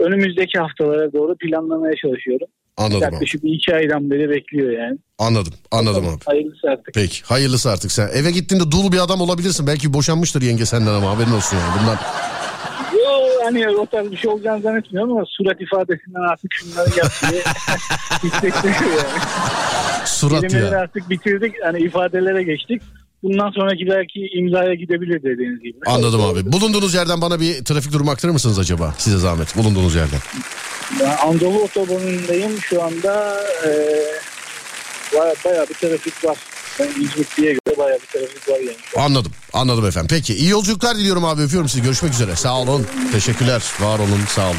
önümüzdeki haftalara doğru planlamaya çalışıyorum. Anladım abi. Yaklaşık bir iki aydan beri bekliyor yani. Anladım. Anladım abi. Hayırlısı artık. Peki hayırlısı artık sen. Eve gittiğinde dul bir adam olabilirsin. Belki boşanmıştır yenge senden ama haberin olsun yani. Bundan Yo hani o tarz bir şey olacağını zannetmiyorum ama surat ifadesinden artık şunları yap diye [LAUGHS] hissettiriyor yani. surat Kelimeleri ya. artık bitirdik hani ifadelere geçtik. Bundan sonraki belki imzaya gidebilir dediğiniz gibi. Anladım abi. Bulunduğunuz yerden bana bir trafik durumu aktarır mısınız acaba? Size zahmet. Bulunduğunuz yerden. Ben Anadolu otobanındayım şu anda e, baya, bayağı bir trafik var. Ben İzmitli'ye göre bayağı bir trafik var yani. Anladım. Anladım efendim. Peki iyi yolculuklar diliyorum abi. Öpüyorum sizi. Görüşmek üzere. Sağ olun. Teşekkürler. Var olun. Sağ olun.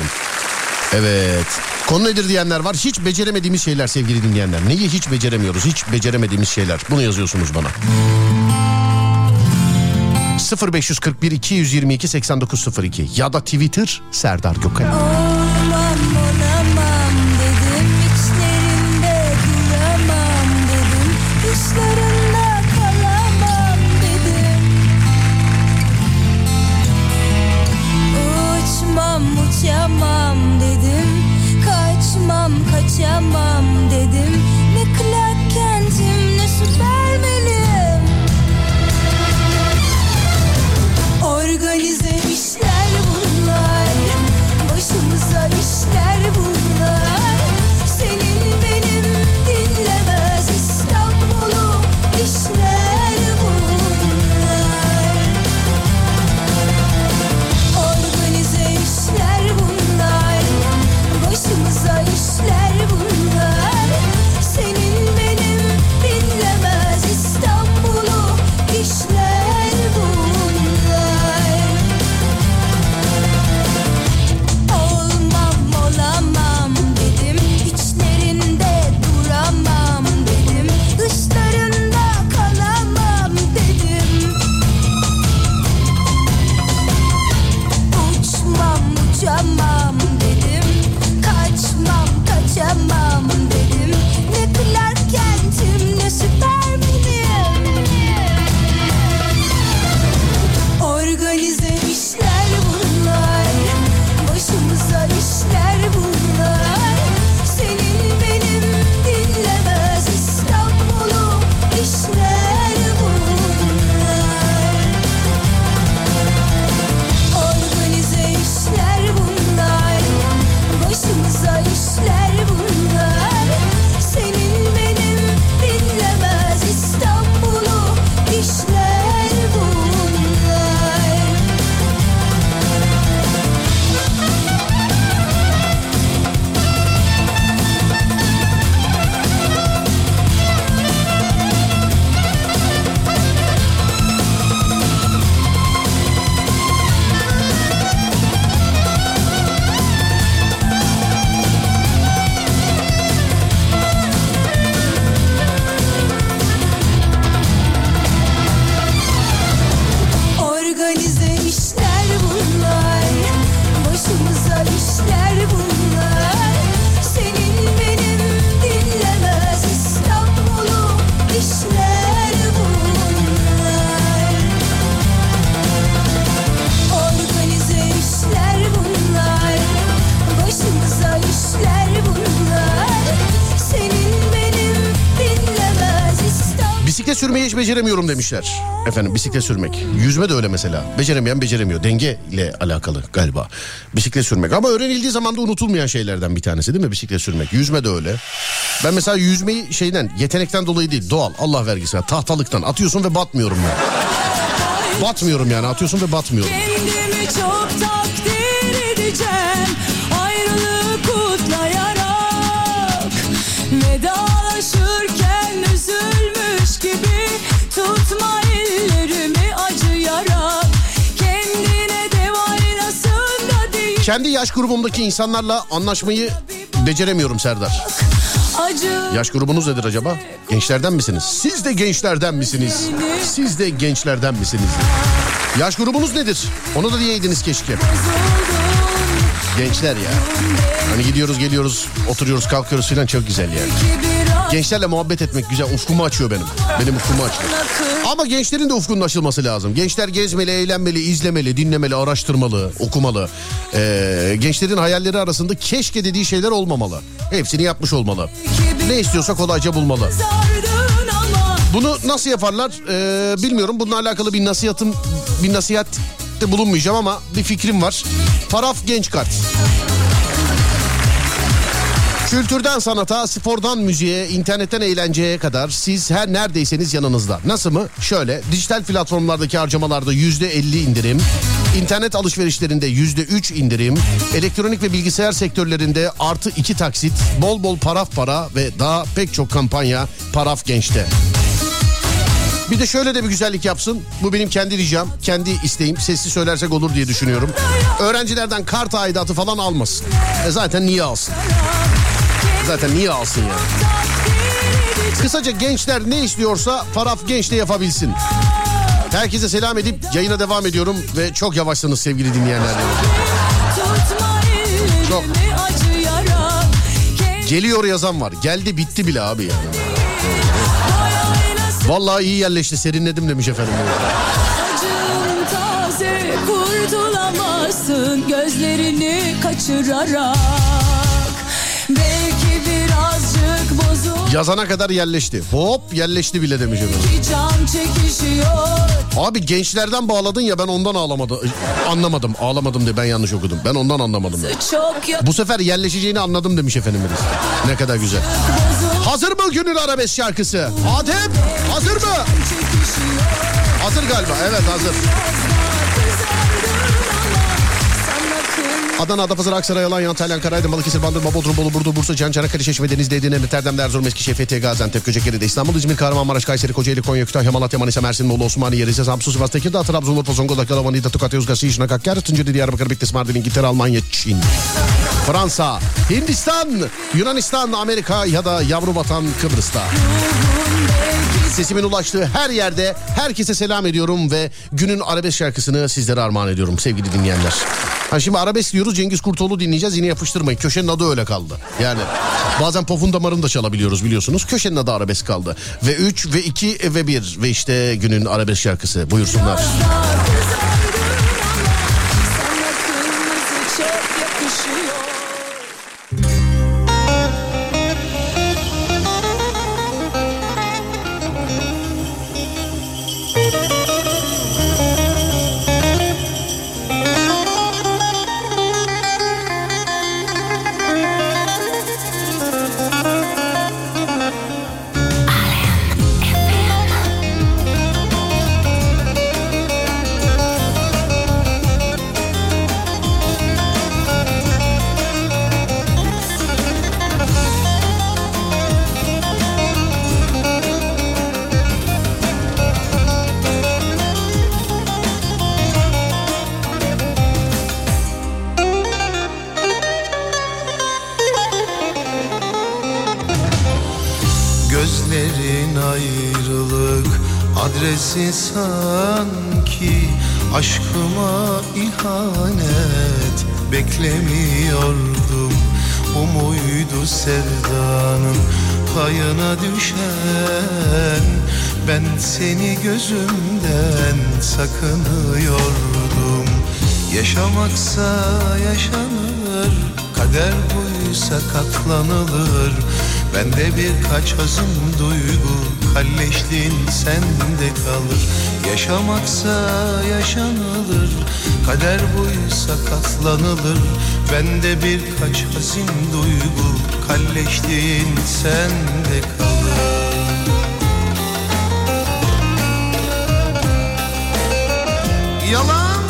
Evet. Konu nedir diyenler var. Hiç beceremediğimiz şeyler sevgili dinleyenler. Neyi hiç beceremiyoruz? Hiç beceremediğimiz şeyler. Bunu yazıyorsunuz bana. 0541 222 8902 ya da Twitter Serdar Gökay. Sürmeyi hiç beceremiyorum demişler. Efendim bisiklet sürmek. Yüzme de öyle mesela. Beceremeyen beceremiyor. Denge ile alakalı galiba. Bisiklet sürmek. Ama öğrenildiği zaman da unutulmayan şeylerden bir tanesi değil mi? Bisiklet sürmek. Yüzme de öyle. Ben mesela yüzmeyi şeyden yetenekten dolayı değil doğal Allah vergisi tahtalıktan atıyorsun ve batmıyorum ben. Batmıyorum yani atıyorsun ve batmıyorum. Kendimi çok Kendi yaş grubumdaki insanlarla anlaşmayı beceremiyorum Serdar. Yaş grubunuz nedir acaba? Gençlerden misiniz? Siz de gençlerden misiniz? Siz de gençlerden misiniz? Yaş grubunuz nedir? Onu da diyeydiniz keşke. Gençler ya. Hani gidiyoruz geliyoruz oturuyoruz kalkıyoruz filan çok güzel yani. Gençlerle muhabbet etmek güzel ufkumu açıyor benim. Benim ufkumu açıyor. Ama gençlerin de ufkunun açılması lazım. Gençler gezmeli, eğlenmeli, izlemeli, dinlemeli, araştırmalı, okumalı. Ee, gençlerin hayalleri arasında keşke dediği şeyler olmamalı. Hepsini yapmış olmalı. Ne istiyorsa kolayca bulmalı. Bunu nasıl yaparlar ee, bilmiyorum. Bununla alakalı bir nasihatım, bir nasihat de bulunmayacağım ama bir fikrim var. Paraf genç kart. Kültürden sanata, spordan müziğe, internetten eğlenceye kadar siz her neredeyseniz yanınızda. Nasıl mı? Şöyle dijital platformlardaki harcamalarda yüzde elli indirim, internet alışverişlerinde yüzde üç indirim, elektronik ve bilgisayar sektörlerinde artı iki taksit, bol bol paraf para ve daha pek çok kampanya paraf gençte. Bir de şöyle de bir güzellik yapsın. Bu benim kendi ricam, kendi isteğim. Sesli söylersek olur diye düşünüyorum. Öğrencilerden kart aidatı falan almasın. E zaten niye alsın? Zaten niye alsın ya? Kısaca gençler ne istiyorsa Paraf Genç de yapabilsin. Herkese selam edip yayına devam ediyorum ve çok yavaşsınız sevgili dinleyenler. Çok. Geliyor yazan var. Geldi bitti bile abi yani. Vallahi iyi yerleşti serinledim demiş efendim. Acım taze kurtulamazsın gözlerini kaçırarak Yazana kadar yerleşti. Hop yerleşti bile demiş efendim. Abi gençlerden bağladın ya ben ondan ağlamadım. Anlamadım. Ağlamadım diye ben yanlış okudum. Ben ondan anlamadım. ya. Çok yok Bu sefer yerleşeceğini anladım demiş efendim. Ne kadar güzel. Hazır mı günün arabesk şarkısı? Adem hazır mı? Hazır galiba evet hazır. Adana, Adapazarı, Aksaray, Alanya, Antalya, Ankara, Aydın, Balıkesir, Bandırma, Bodrum, Bolu, Burdur, Bursa, Can, Çanakkale, Çeşme, Denizli, Edirne, Rotterdam, Erzurum, Eskişehir, Fethiye, Gaziantep, Göcekeri'de, İstanbul, İzmir, Kahramanmaraş, Kayseri, Kocaeli, Konya, Kütahya, Malatya, Manisa, Mersin, Bolu, Osmaniye, Rize, Samsun, Sivas, Tekirdağ, Trabzon, Urfa, Zonguldak, Yalova, Niğde, Tokat, Yozgat, Şişli, Hakkari, Tunceli, Diyarbakır, Bitlis, Mardin, İngiltere, Almanya, Çin. Fransa, Hindistan, Yunanistan, Amerika ya da yavru vatan Kıbrıs'ta. Sesimin ulaştığı her yerde herkese selam ediyorum ve günün arabesk şarkısını sizlere armağan ediyorum sevgili dinleyenler. Ha şimdi arabesk diyoruz Cengiz Kurtoğlu dinleyeceğiz yine yapıştırmayın. Köşenin adı öyle kaldı. Yani bazen popun damarını da çalabiliyoruz biliyorsunuz. Köşenin adı arabesk kaldı. Ve 3 ve 2 ve 1 ve işte günün arabesk şarkısı buyursunlar. Sana kırmızı seni gözümden sakınıyordum. Yaşamaksa yaşanır Kader buysa katlanılır. Bende birkaç hazım duygu kalleşliğin sende kalır. Yaşamaksa yaşanılır Kader buysa katlanılır. Bende birkaç hazin duygu Kalleşliğin sende kalır Yalancı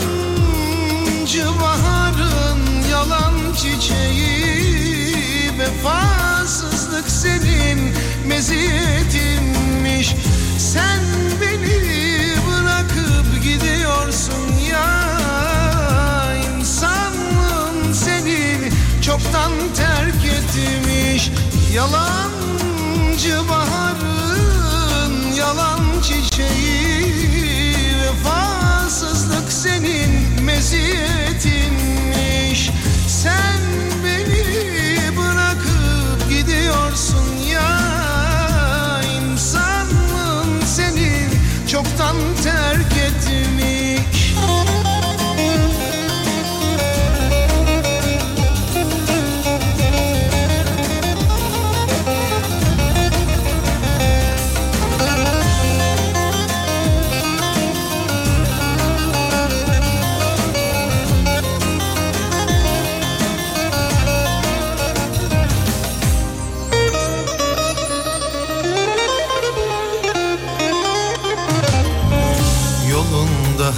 baharın yalan çiçeği Vefasızlık senin meziyetinmiş Sen beni bırakıp gidiyorsun ya İnsanlığın seni çoktan terk etmiş. Yalancı baharın yalan çiçeği senin meziyetinmiş. Sen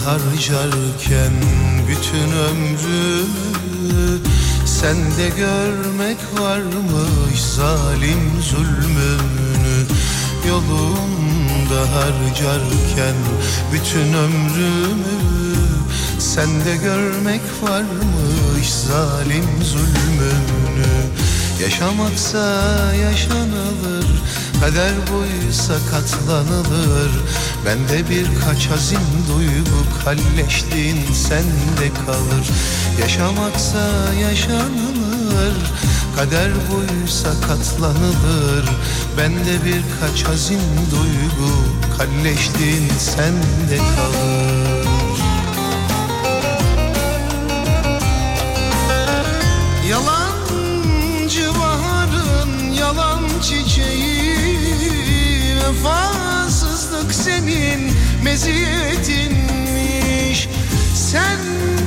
harcarken bütün ömrümü Sende görmek varmış zalim zulmünü Yolunda harcarken bütün ömrümü Sende görmek varmış zalim zulmünü Yaşamaksa yaşanılır Kader buysa katlanılır. Bende birkaç hazin duygu Kalleşliğin sende kalır. Yaşamaksa yaşanılır. Kader buysa katlanılır. Bende birkaç hazin duygu Kalleşliğin sende kalır senin meziyetinmiş Sen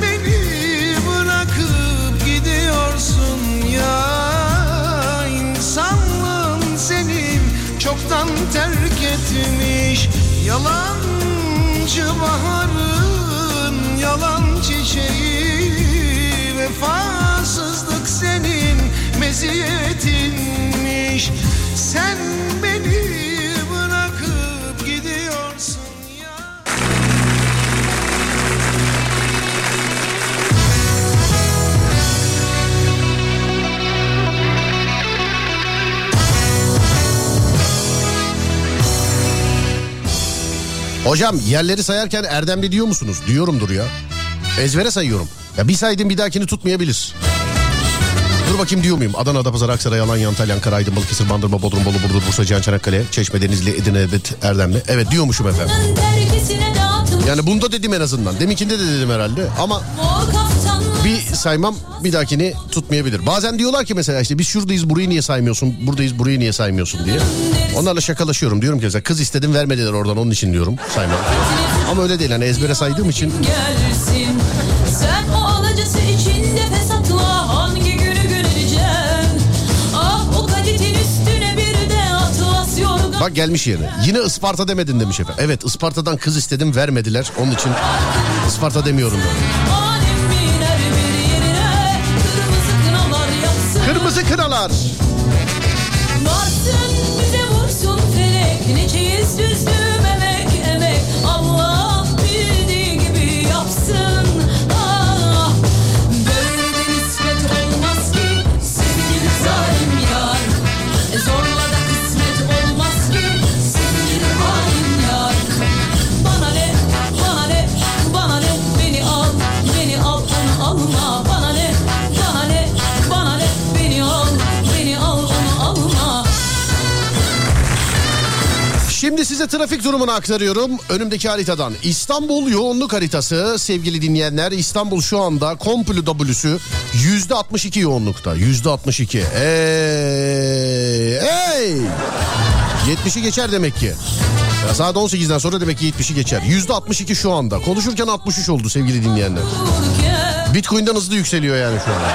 beni bırakıp gidiyorsun ya. İnsanlığın senin çoktan terk etmiş. Yalancı baharın yalan çiçeği. Vefasızlık senin meziyetinmiş. Sen beni Hocam yerleri sayarken Erdemli diyor musunuz? Diyorumdur ya. Ezbere sayıyorum. Ya bir saydım bir dahakini tutmayabilir. Dur bakayım diyor muyum? Adana, Adapazarı, Aksaray, Alanya, Antalya, Ankara, Aydın, Balıkesir, Bandırma, Bodrum, Bolu, Burdur, Bursa, Cihan, Çanakkale, Çeşme, Denizli, Edirne, Evet, Erdemli. Evet diyormuşum efendim. Yani bunda dedim en azından. Deminkinde de dedim herhalde ama saymam bir dahakini tutmayabilir. Bazen diyorlar ki mesela işte biz şuradayız burayı niye saymıyorsun, buradayız burayı niye saymıyorsun diye. Onlarla şakalaşıyorum diyorum ki mesela kız istedim vermediler oradan onun için diyorum saymam. Ama öyle değil hani ezbere saydığım için gelsin Sen o alıcısı içinde fesatla hangi günü göreceksin Ah o kaditin üstüne bir de atlas yorgan bak gelmiş yerine. Yine Isparta demedin demiş efendim. Evet Isparta'dan kız istedim vermediler onun için Isparta demiyorum ben. plaats. Size trafik durumunu aktarıyorum. Önümdeki haritadan. İstanbul yoğunluk haritası sevgili dinleyenler. İstanbul şu anda komple W'sü %62 yoğunlukta. %62. Ey! Ey! 70'i geçer demek ki. Ya saat 18'den sonra demek ki 70'i geçer. %62 şu anda. Konuşurken 63 oldu sevgili dinleyenler. Bitcoin'den hızlı yükseliyor yani şu anda.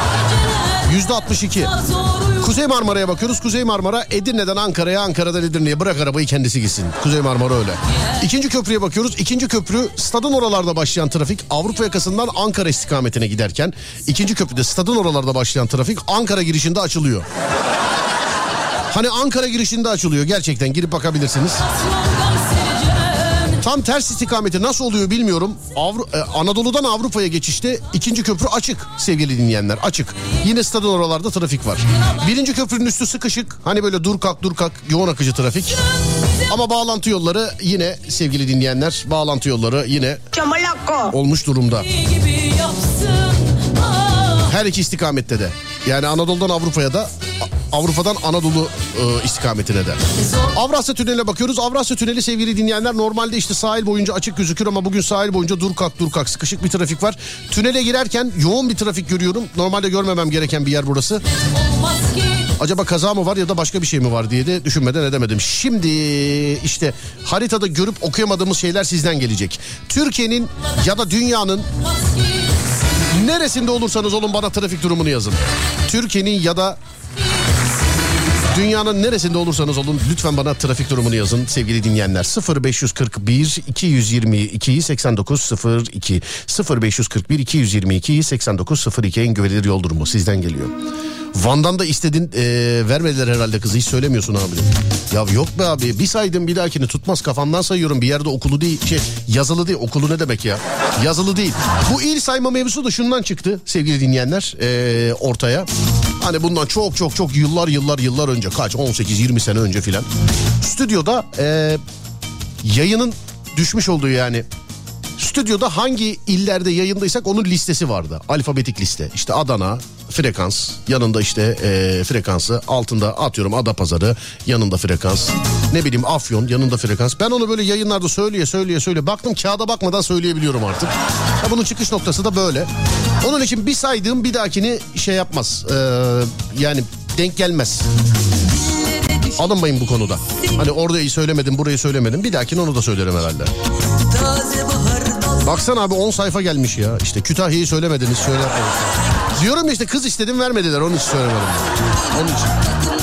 %62. Kuzey Marmara'ya bakıyoruz. Kuzey Marmara Edirne'den Ankara'ya, Ankara'dan Edirne'ye bırak arabayı kendisi gitsin. Kuzey Marmara öyle. İkinci köprüye bakıyoruz. İkinci köprü stadın oralarda başlayan trafik Avrupa yakasından Ankara istikametine giderken ikinci köprüde stadın oralarda başlayan trafik Ankara girişinde açılıyor. Hani Ankara girişinde açılıyor gerçekten girip bakabilirsiniz. Tam ters istikameti nasıl oluyor bilmiyorum. Avru- e, Anadolu'dan Avrupa'ya geçişte ikinci köprü açık sevgili dinleyenler açık. Yine stadın oralarda trafik var. Birinci köprünün üstü sıkışık. Hani böyle dur kalk dur kalk yoğun akıcı trafik. Ama bağlantı yolları yine sevgili dinleyenler bağlantı yolları yine olmuş durumda. Her iki istikamette de. Yani Anadolu'dan Avrupa'ya da Avrupa'dan Anadolu e, istikametine de. Avrasya Tüneli'ne bakıyoruz. Avrasya Tüneli sevgili dinleyenler normalde işte sahil boyunca açık gözükür ama bugün sahil boyunca dur kalk dur kalk sıkışık bir trafik var. Tünele girerken yoğun bir trafik görüyorum. Normalde görmemem gereken bir yer burası. Acaba kaza mı var ya da başka bir şey mi var diye de düşünmeden edemedim. Şimdi işte haritada görüp okuyamadığımız şeyler sizden gelecek. Türkiye'nin ya da dünyanın neresinde olursanız olun bana trafik durumunu yazın. Türkiye'nin ya da Dünyanın neresinde olursanız olun lütfen bana trafik durumunu yazın sevgili dinleyenler. 0541 222 8902 0541 222 8902 en güvenilir yol durumu sizden geliyor. Van'dan da istedin e, vermediler herhalde kızı hiç söylemiyorsun abi. Ya yok be abi bir saydım bir dahakini tutmaz kafamdan sayıyorum bir yerde okulu değil şey yazılı değil okulu ne demek ya yazılı değil. Bu il sayma mevzusu da şundan çıktı sevgili dinleyenler e, ortaya. Hani bundan çok çok çok yıllar yıllar yıllar önce kaç 18-20 sene önce filan. Stüdyoda e, yayının düşmüş olduğu yani stüdyoda hangi illerde yayındaysak onun listesi vardı. Alfabetik liste. İşte Adana frekans. Yanında işte e, frekansı altında atıyorum Adapazarı yanında frekans. Ne bileyim Afyon yanında frekans. Ben onu böyle yayınlarda söyleye söyleye söyle baktım kağıda bakmadan söyleyebiliyorum artık. Ha, bunun çıkış noktası da böyle. Onun için bir saydığım bir dahakini şey yapmaz Ee, yani denk gelmez. Alınmayın bu konuda. Hani orayı söylemedim burayı söylemedim. Bir dahakini onu da söylerim herhalde Baksana abi 10 sayfa gelmiş ya. İşte Kütahya'yı söylemediniz söyle. Diyorum işte kız istedim vermediler onun için söylemedim. Onun için.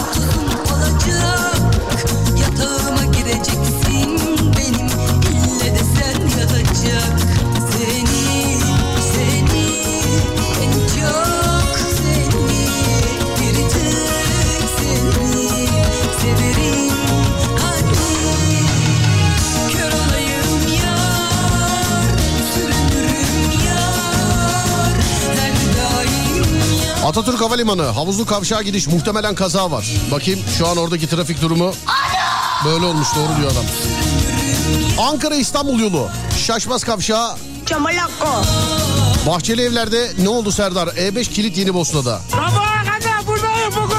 Atatürk Havalimanı havuzlu kavşağa gidiş muhtemelen kaza var. Bakayım şu an oradaki trafik durumu böyle olmuş doğru diyor adam. Ankara İstanbul yolu şaşmaz kavşağı Bahçeli evlerde ne oldu Serdar? E5 kilit yeni Bosna'da. Sabaha kadar buradayım bugün.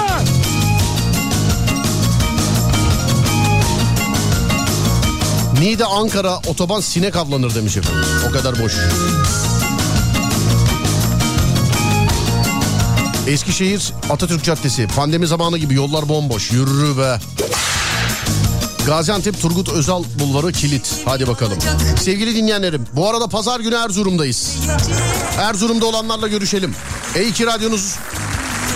Niğde Ankara otoban sinek avlanır demiş efendim. O kadar boş. Eskişehir Atatürk Caddesi. Pandemi zamanı gibi yollar bomboş. Yürü be. Gaziantep Turgut Özal Bulvarı kilit. Hadi bakalım. Sevgili dinleyenlerim bu arada pazar günü Erzurum'dayız. Erzurum'da olanlarla görüşelim. E2 radyonuz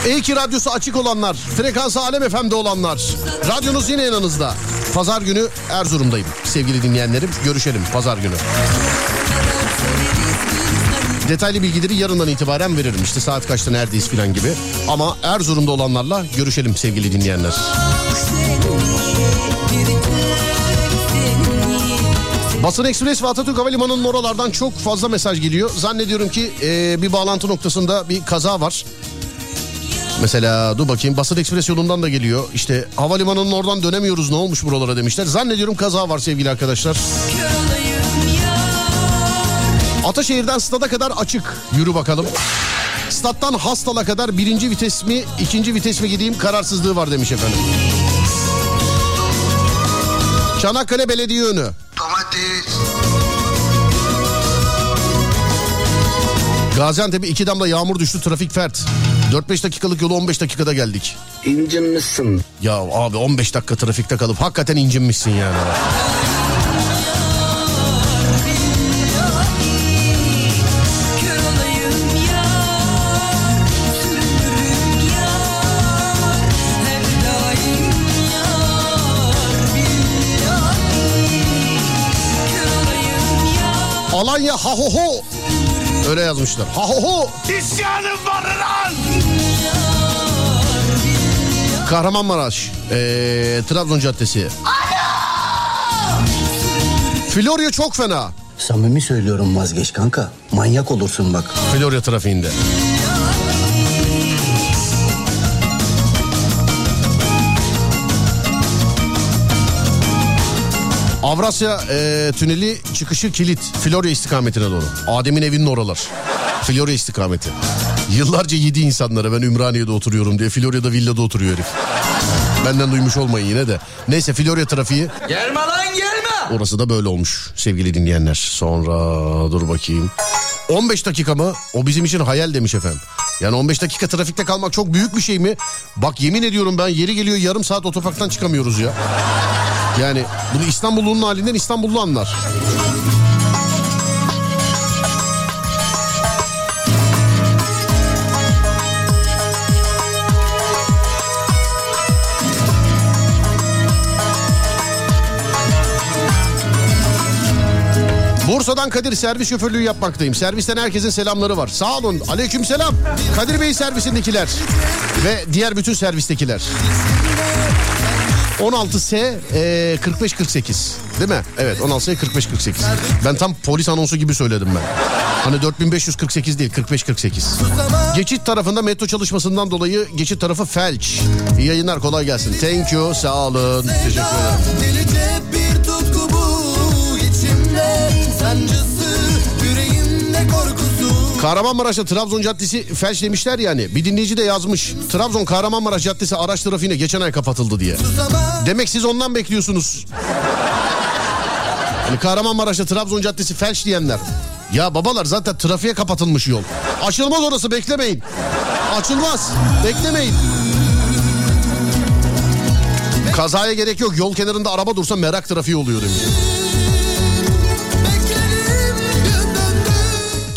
E2 radyosu açık olanlar, frekansı Alem FM'de olanlar, radyonuz yine yanınızda. Pazar günü Erzurum'dayım sevgili dinleyenlerim. Görüşelim pazar günü. Detaylı bilgileri yarından itibaren veririm. İşte saat kaçta neredeyiz filan gibi. Ama Erzurum'da olanlarla görüşelim sevgili dinleyenler. Basın Ekspres ve Atatürk Havalimanı'nın oralardan çok fazla mesaj geliyor. Zannediyorum ki e, bir bağlantı noktasında bir kaza var. Mesela dur bakayım Basın Ekspres yolundan da geliyor. İşte havalimanının oradan dönemiyoruz ne olmuş buralara demişler. Zannediyorum kaza var sevgili arkadaşlar. Ataşehir'den stada kadar açık. Yürü bakalım. Stat'tan Hastal'a kadar birinci vites mi ikinci vites mi gideyim kararsızlığı var demiş efendim. Çanakkale Belediye önü. Gaziantep'e iki damla yağmur düştü trafik fert. 4-5 dakikalık yolu 15 dakikada geldik. İncinmişsin. Ya abi 15 dakika trafikte kalıp hakikaten incinmişsin yani. Ha ho ho. Öyle yazmışlar. Ha ho ho. İsyanım var lan. Kahramanmaraş. Ee, Trabzon Caddesi. Florya çok fena. Samimi söylüyorum vazgeç kanka. Manyak olursun bak. Florya trafiğinde. Avrasya e, tüneli çıkışı kilit. Florya istikametine doğru. Adem'in evinin oralar. Florya istikameti. Yıllarca yedi insanlara ben Ümraniye'de oturuyorum diye Florya'da villada oturuyor herif. Benden duymuş olmayın yine de. Neyse Florya trafiği Gelme lan gelme. Orası da böyle olmuş sevgili dinleyenler. Sonra dur bakayım. 15 dakika mı? O bizim için hayal demiş efendim. Yani 15 dakika trafikte kalmak çok büyük bir şey mi? Bak yemin ediyorum ben yeri geliyor yarım saat otoparktan çıkamıyoruz ya. Yani bunu İstanbullu'nun halinden İstanbullu anlar. Bursa'dan Kadir servis şoförlüğü yapmaktayım. Servisten herkesin selamları var. Sağ olun. Aleyküm selam. Kadir Bey servisindekiler ve diğer bütün servistekiler. 16S e, 4548 değil mi? Evet 16S 4548. Ben tam polis anonsu gibi söyledim ben. Hani 4548 değil 4548. Geçit tarafında metro çalışmasından dolayı geçit tarafı felç. İyi yayınlar kolay gelsin. Thank you sağ olun. Teşekkür ederim. Kahramanmaraş'ta Trabzon Caddesi felç demişler yani. Bir dinleyici de yazmış. Trabzon Kahramanmaraş Caddesi araç trafiğine geçen ay kapatıldı diye. Demek siz ondan bekliyorsunuz. Yani Kahramanmaraş'ta Trabzon Caddesi felç diyenler. Ya babalar zaten trafiğe kapatılmış yol. Açılmaz orası beklemeyin. Açılmaz. Beklemeyin. Kazaya gerek yok. Yol kenarında araba dursa merak trafiği oluyor demiş.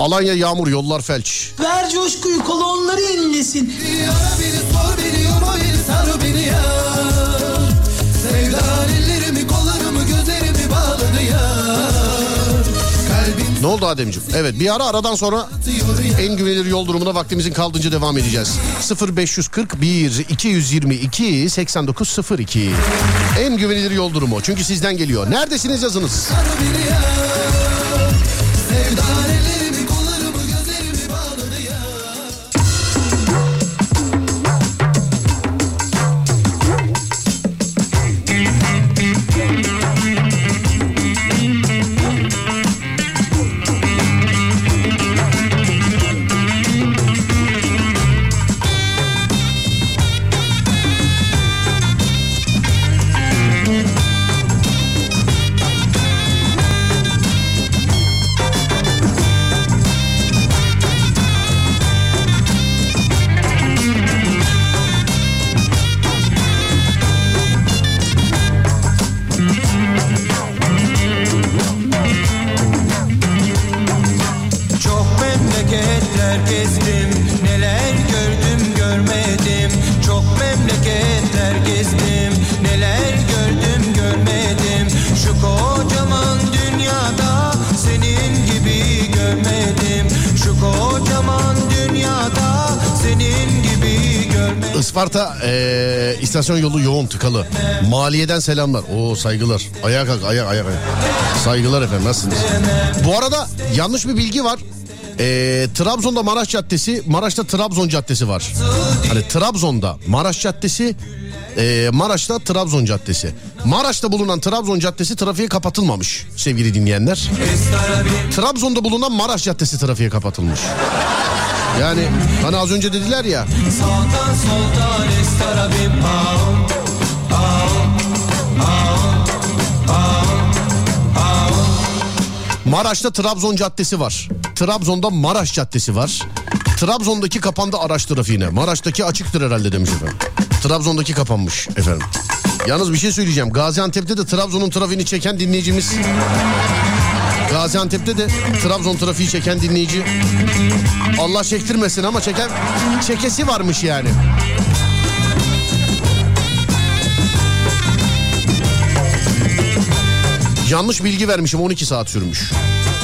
Alanya yağmur yollar felç. Ver coşkuyu kolonları inlesin. Yara beni sor beni yorma beni sar beni ya. Sevdan ellerimi kollarımı gözlerimi bağladı ya. Kalbim Ne oldu Ademciğim? Evet bir ara aradan sonra en güvenilir yol durumuna vaktimizin kaldığınca devam edeceğiz. 0541 222 8902 En güvenilir yol durumu. Çünkü sizden geliyor. Neredesiniz yazınız. sevdan istasyon yolu yoğun tıkalı. Maliyeden selamlar. Oo saygılar. Ayağa kalk ayak ayak ayak. Saygılar efendim nasılsınız? Bu arada yanlış bir bilgi var. Eee, Trabzon'da Maraş Caddesi, Maraş'ta Trabzon Caddesi var. Hani Trabzon'da Maraş Caddesi, eee, Maraş'ta Trabzon Caddesi. Maraş'ta bulunan Trabzon Caddesi trafiğe kapatılmamış sevgili dinleyenler. Trabzon'da bulunan Maraş Caddesi trafiğe kapatılmış. Yani hani az önce dediler ya. Maraş'ta Trabzon Caddesi var. Trabzon'da Maraş Caddesi var. Trabzon'daki kapandı araç trafiğine. Maraş'taki açıktır herhalde demiş efendim. Trabzon'daki kapanmış efendim. Yalnız bir şey söyleyeceğim. Gaziantep'te de Trabzon'un trafiğini çeken dinleyicimiz... Gaziantep'te de Trabzon trafiği çeken dinleyici... Allah çektirmesin ama çeken çekesi varmış yani. Yanlış bilgi vermişim 12 saat sürmüş.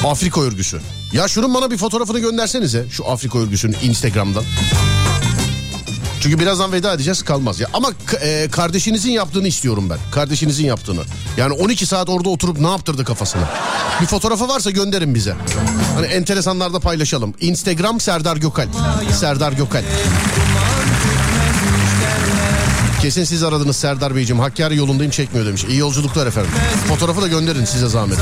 Afrika örgüsü. Ya şunun bana bir fotoğrafını göndersenize şu Afrika örgüsünün Instagram'dan. Çünkü birazdan veda edeceğiz kalmaz ya. Ama e, kardeşinizin yaptığını istiyorum ben. Kardeşinizin yaptığını. Yani 12 saat orada oturup ne yaptırdı kafasına. Bir fotoğrafı varsa gönderin bize. Hani enteresanlarda paylaşalım. Instagram Serdar Gökalp. Serdar Gökalp. Kesin siz aradınız Serdar Beyciğim. Hakkari yolundayım çekmiyor demiş. İyi yolculuklar efendim. Fotoğrafı da gönderin size zahmet.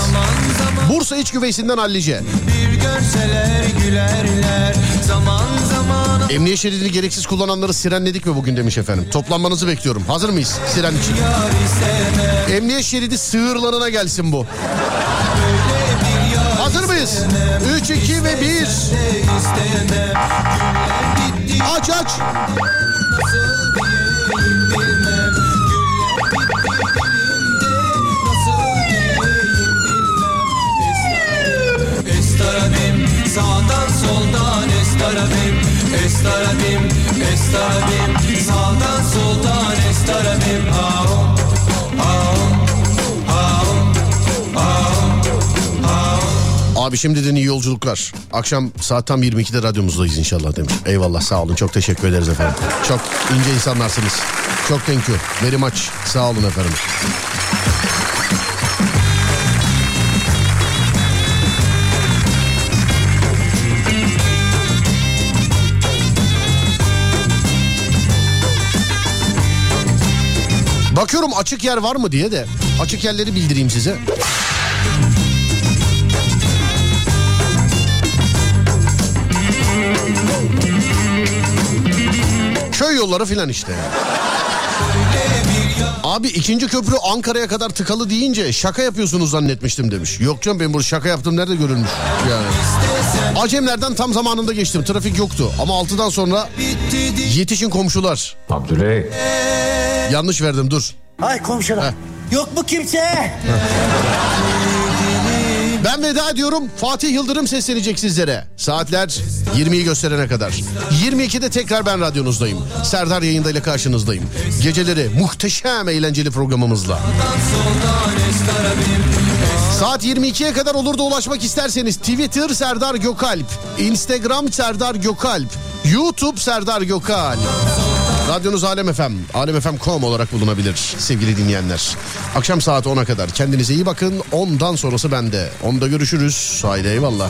Bursa İç Güveysi'nden Hallice. Bir görseler gülerler Zaman zaman Emniyet şeridini gereksiz kullananları sirenledik mi bugün demiş efendim. Toplanmanızı bekliyorum. Hazır mıyız siren için? Emniyet şeridi sığırlarına gelsin bu. Hazır mıyız? 3, 2 ve 1. isteme Aç aç. Estarabim soldan estarabim Estarabim estarabim sağdan soldan estarabim Aho Abi şimdiden iyi yolculuklar. Akşam saat tam 22'de radyomuzdayız inşallah demiş. Eyvallah sağ olun çok teşekkür ederiz efendim. Çok ince insanlarsınız. Çok thank you. Very much. Sağ olun efendim. Bakıyorum açık yer var mı diye de açık yerleri bildireyim size. Köy yolları filan işte. Abi ikinci köprü Ankara'ya kadar tıkalı deyince şaka yapıyorsunuz zannetmiştim demiş. Yok canım ben burada şaka yaptım nerede görülmüş yani. Acemlerden tam zamanında geçtim trafik yoktu ama 6'dan sonra yetişin komşular. Abdüley. Yanlış verdim dur. Ay komşular. Yok mu kimse? [LAUGHS] Ben veda ediyorum. Fatih Yıldırım seslenecek sizlere. Saatler 20'yi gösterene kadar. 22'de tekrar ben radyonuzdayım. Serdar yayındayla karşınızdayım. Geceleri muhteşem eğlenceli programımızla. Saat 22'ye kadar olur da ulaşmak isterseniz Twitter Serdar Gökalp, Instagram Serdar Gökalp, YouTube Serdar Gökalp. Radyonuz Alem FM, alemfm.com olarak bulunabilir sevgili dinleyenler. Akşam saat 10'a kadar kendinize iyi bakın. Ondan sonrası bende. Onda görüşürüz. Haydi eyvallah.